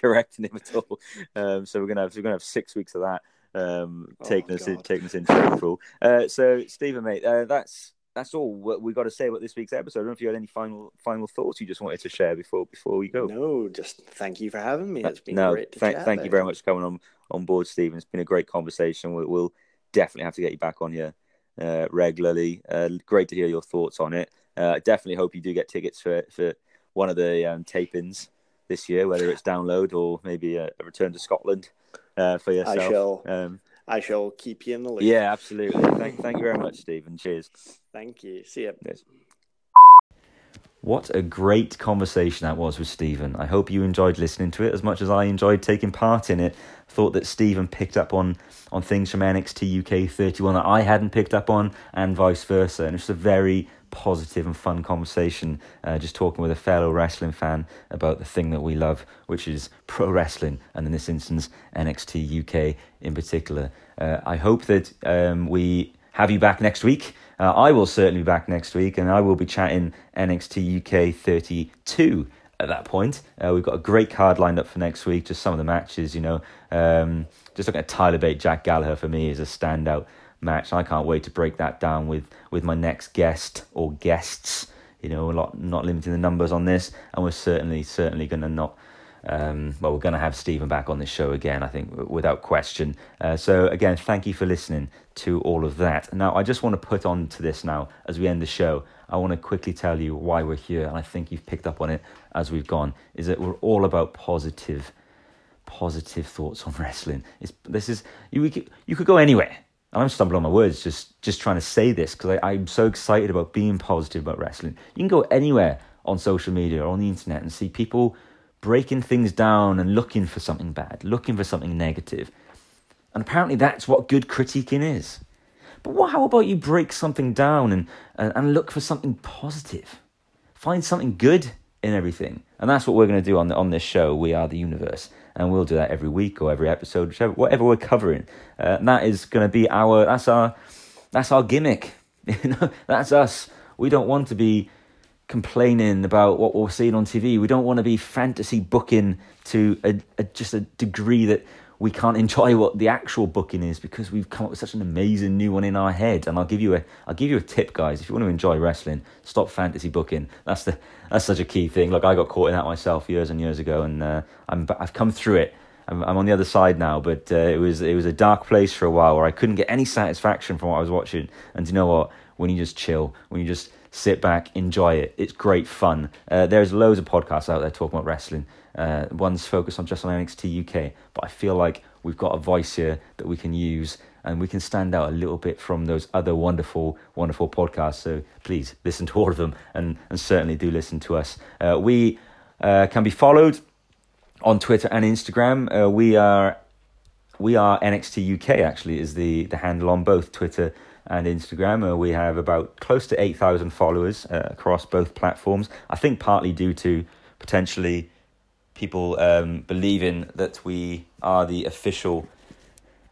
correcting him at all. Um, so we're gonna have we're gonna have six weeks of that um, oh taking us in, taking us into April. Uh, so Stephen, mate, uh, that's that's all what we got to say about this week's episode. I don't know if you had any final final thoughts you just wanted to share before before we go. No, just thank you for having me. It's been no, great. thank, thank you very much for coming on on board, Stephen. It's been a great conversation. We'll, we'll definitely have to get you back on here uh, regularly. Uh, great to hear your thoughts on it. I definitely hope you do get tickets for for one of the um, tapings this year, whether it's Download or maybe a, a return to Scotland uh, for yourself. I shall. Um, I shall keep you in the loop. Yeah, absolutely. Thank, thank you very much, Stephen. Cheers. Thank you. See you. What a great conversation that was with Stephen. I hope you enjoyed listening to it as much as I enjoyed taking part in it. Thought that Stephen picked up on, on things from NXT UK 31 that I hadn't picked up on, and vice versa. And it's a very positive and fun conversation, uh, just talking with a fellow wrestling fan about the thing that we love, which is pro wrestling, and in this instance, NXT UK in particular. Uh, I hope that um, we have you back next week. Uh, I will certainly be back next week, and I will be chatting NXT UK 32 at that point. Uh, we've got a great card lined up for next week, just some of the matches, you know. Um, just looking at Tyler Bate, Jack Gallagher for me is a standout match. I can't wait to break that down with, with my next guest or guests. You know, we're not, not limiting the numbers on this, and we're certainly, certainly going to not um, well, we're going to have Stephen back on this show again, I think, without question. Uh, so, again, thank you for listening to all of that. Now, I just want to put on to this now as we end the show. I want to quickly tell you why we're here, and I think you've picked up on it as we've gone. Is that we're all about positive, positive thoughts on wrestling. It's, this is you. You could go anywhere, and I'm stumbling on my words just just trying to say this because I'm so excited about being positive about wrestling. You can go anywhere on social media or on the internet and see people breaking things down and looking for something bad, looking for something negative. And apparently that's what good critiquing is. But what, how about you break something down and, and, and look for something positive? Find something good in everything. And that's what we're going to do on, the, on this show, We Are the Universe. And we'll do that every week or every episode, whichever, whatever we're covering. Uh, that is going to be our, that's our, that's our gimmick. You know, that's us. We don't want to be complaining about what we're seeing on TV. We don't want to be fantasy booking to a, a, just a degree that we can't enjoy what the actual booking is because we've come up with such an amazing new one in our head. And I'll give you a I'll give you a tip, guys. If you want to enjoy wrestling, stop fantasy booking. That's the that's such a key thing. Look, I got caught in that myself years and years ago, and uh, I'm I've come through it. I'm, on the other side now, but uh, it was it was a dark place for a while where I couldn't get any satisfaction from what I was watching. And you know what? When you just chill, when you just sit back, enjoy it. It's great fun. Uh, there's loads of podcasts out there talking about wrestling. Uh, one's focused on just on NXT UK, but I feel like we've got a voice here that we can use and we can stand out a little bit from those other wonderful, wonderful podcasts. So please listen to all of them and, and certainly do listen to us. Uh, we uh, can be followed on Twitter and Instagram. Uh, we are we are NXT UK actually is the, the handle on both Twitter and Instagram. Uh, we have about close to 8,000 followers uh, across both platforms. I think partly due to potentially people um, believing that we are the official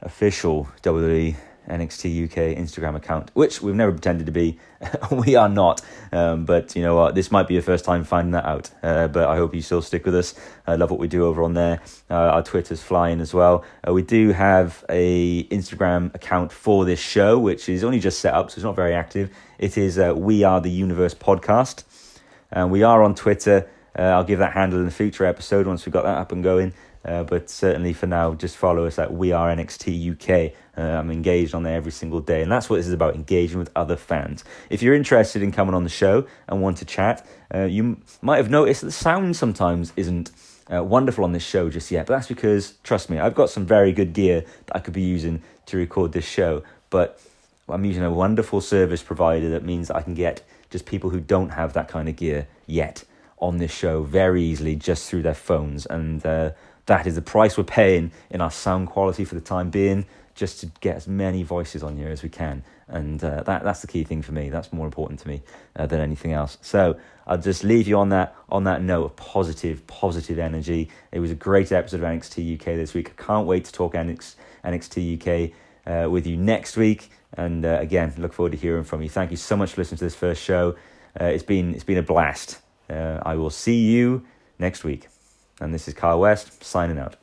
official WWE NXT UK Instagram account, which we've never pretended to be. we are not. Um, but you know what? This might be your first time finding that out. Uh, but I hope you still stick with us. I love what we do over on there. Uh, our Twitter's flying as well. Uh, we do have a Instagram account for this show, which is only just set up, so it's not very active. It is uh, We Are the Universe podcast. And we are on Twitter. Uh, I'll give that handle in a future episode once we've got that up and going. Uh, but certainly for now, just follow us at We Are NXT UK. Uh, I'm engaged on there every single day, and that's what this is about engaging with other fans. If you're interested in coming on the show and want to chat, uh, you might have noticed that the sound sometimes isn't uh, wonderful on this show just yet, but that's because, trust me, I've got some very good gear that I could be using to record this show, but I'm using a wonderful service provider that means that I can get just people who don't have that kind of gear yet on this show very easily just through their phones and uh, that is the price we're paying in our sound quality for the time being, just to get as many voices on here as we can. And uh, that that's the key thing for me. That's more important to me uh, than anything else. So I'll just leave you on that on that note of positive, positive energy. It was a great episode of NXT UK this week. I can't wait to talk NXT, NXT UK uh, with you next week. And uh, again, look forward to hearing from you. Thank you so much for listening to this first show. Uh, it's been it's been a blast. Uh, I will see you next week. And this is Kyle West signing out.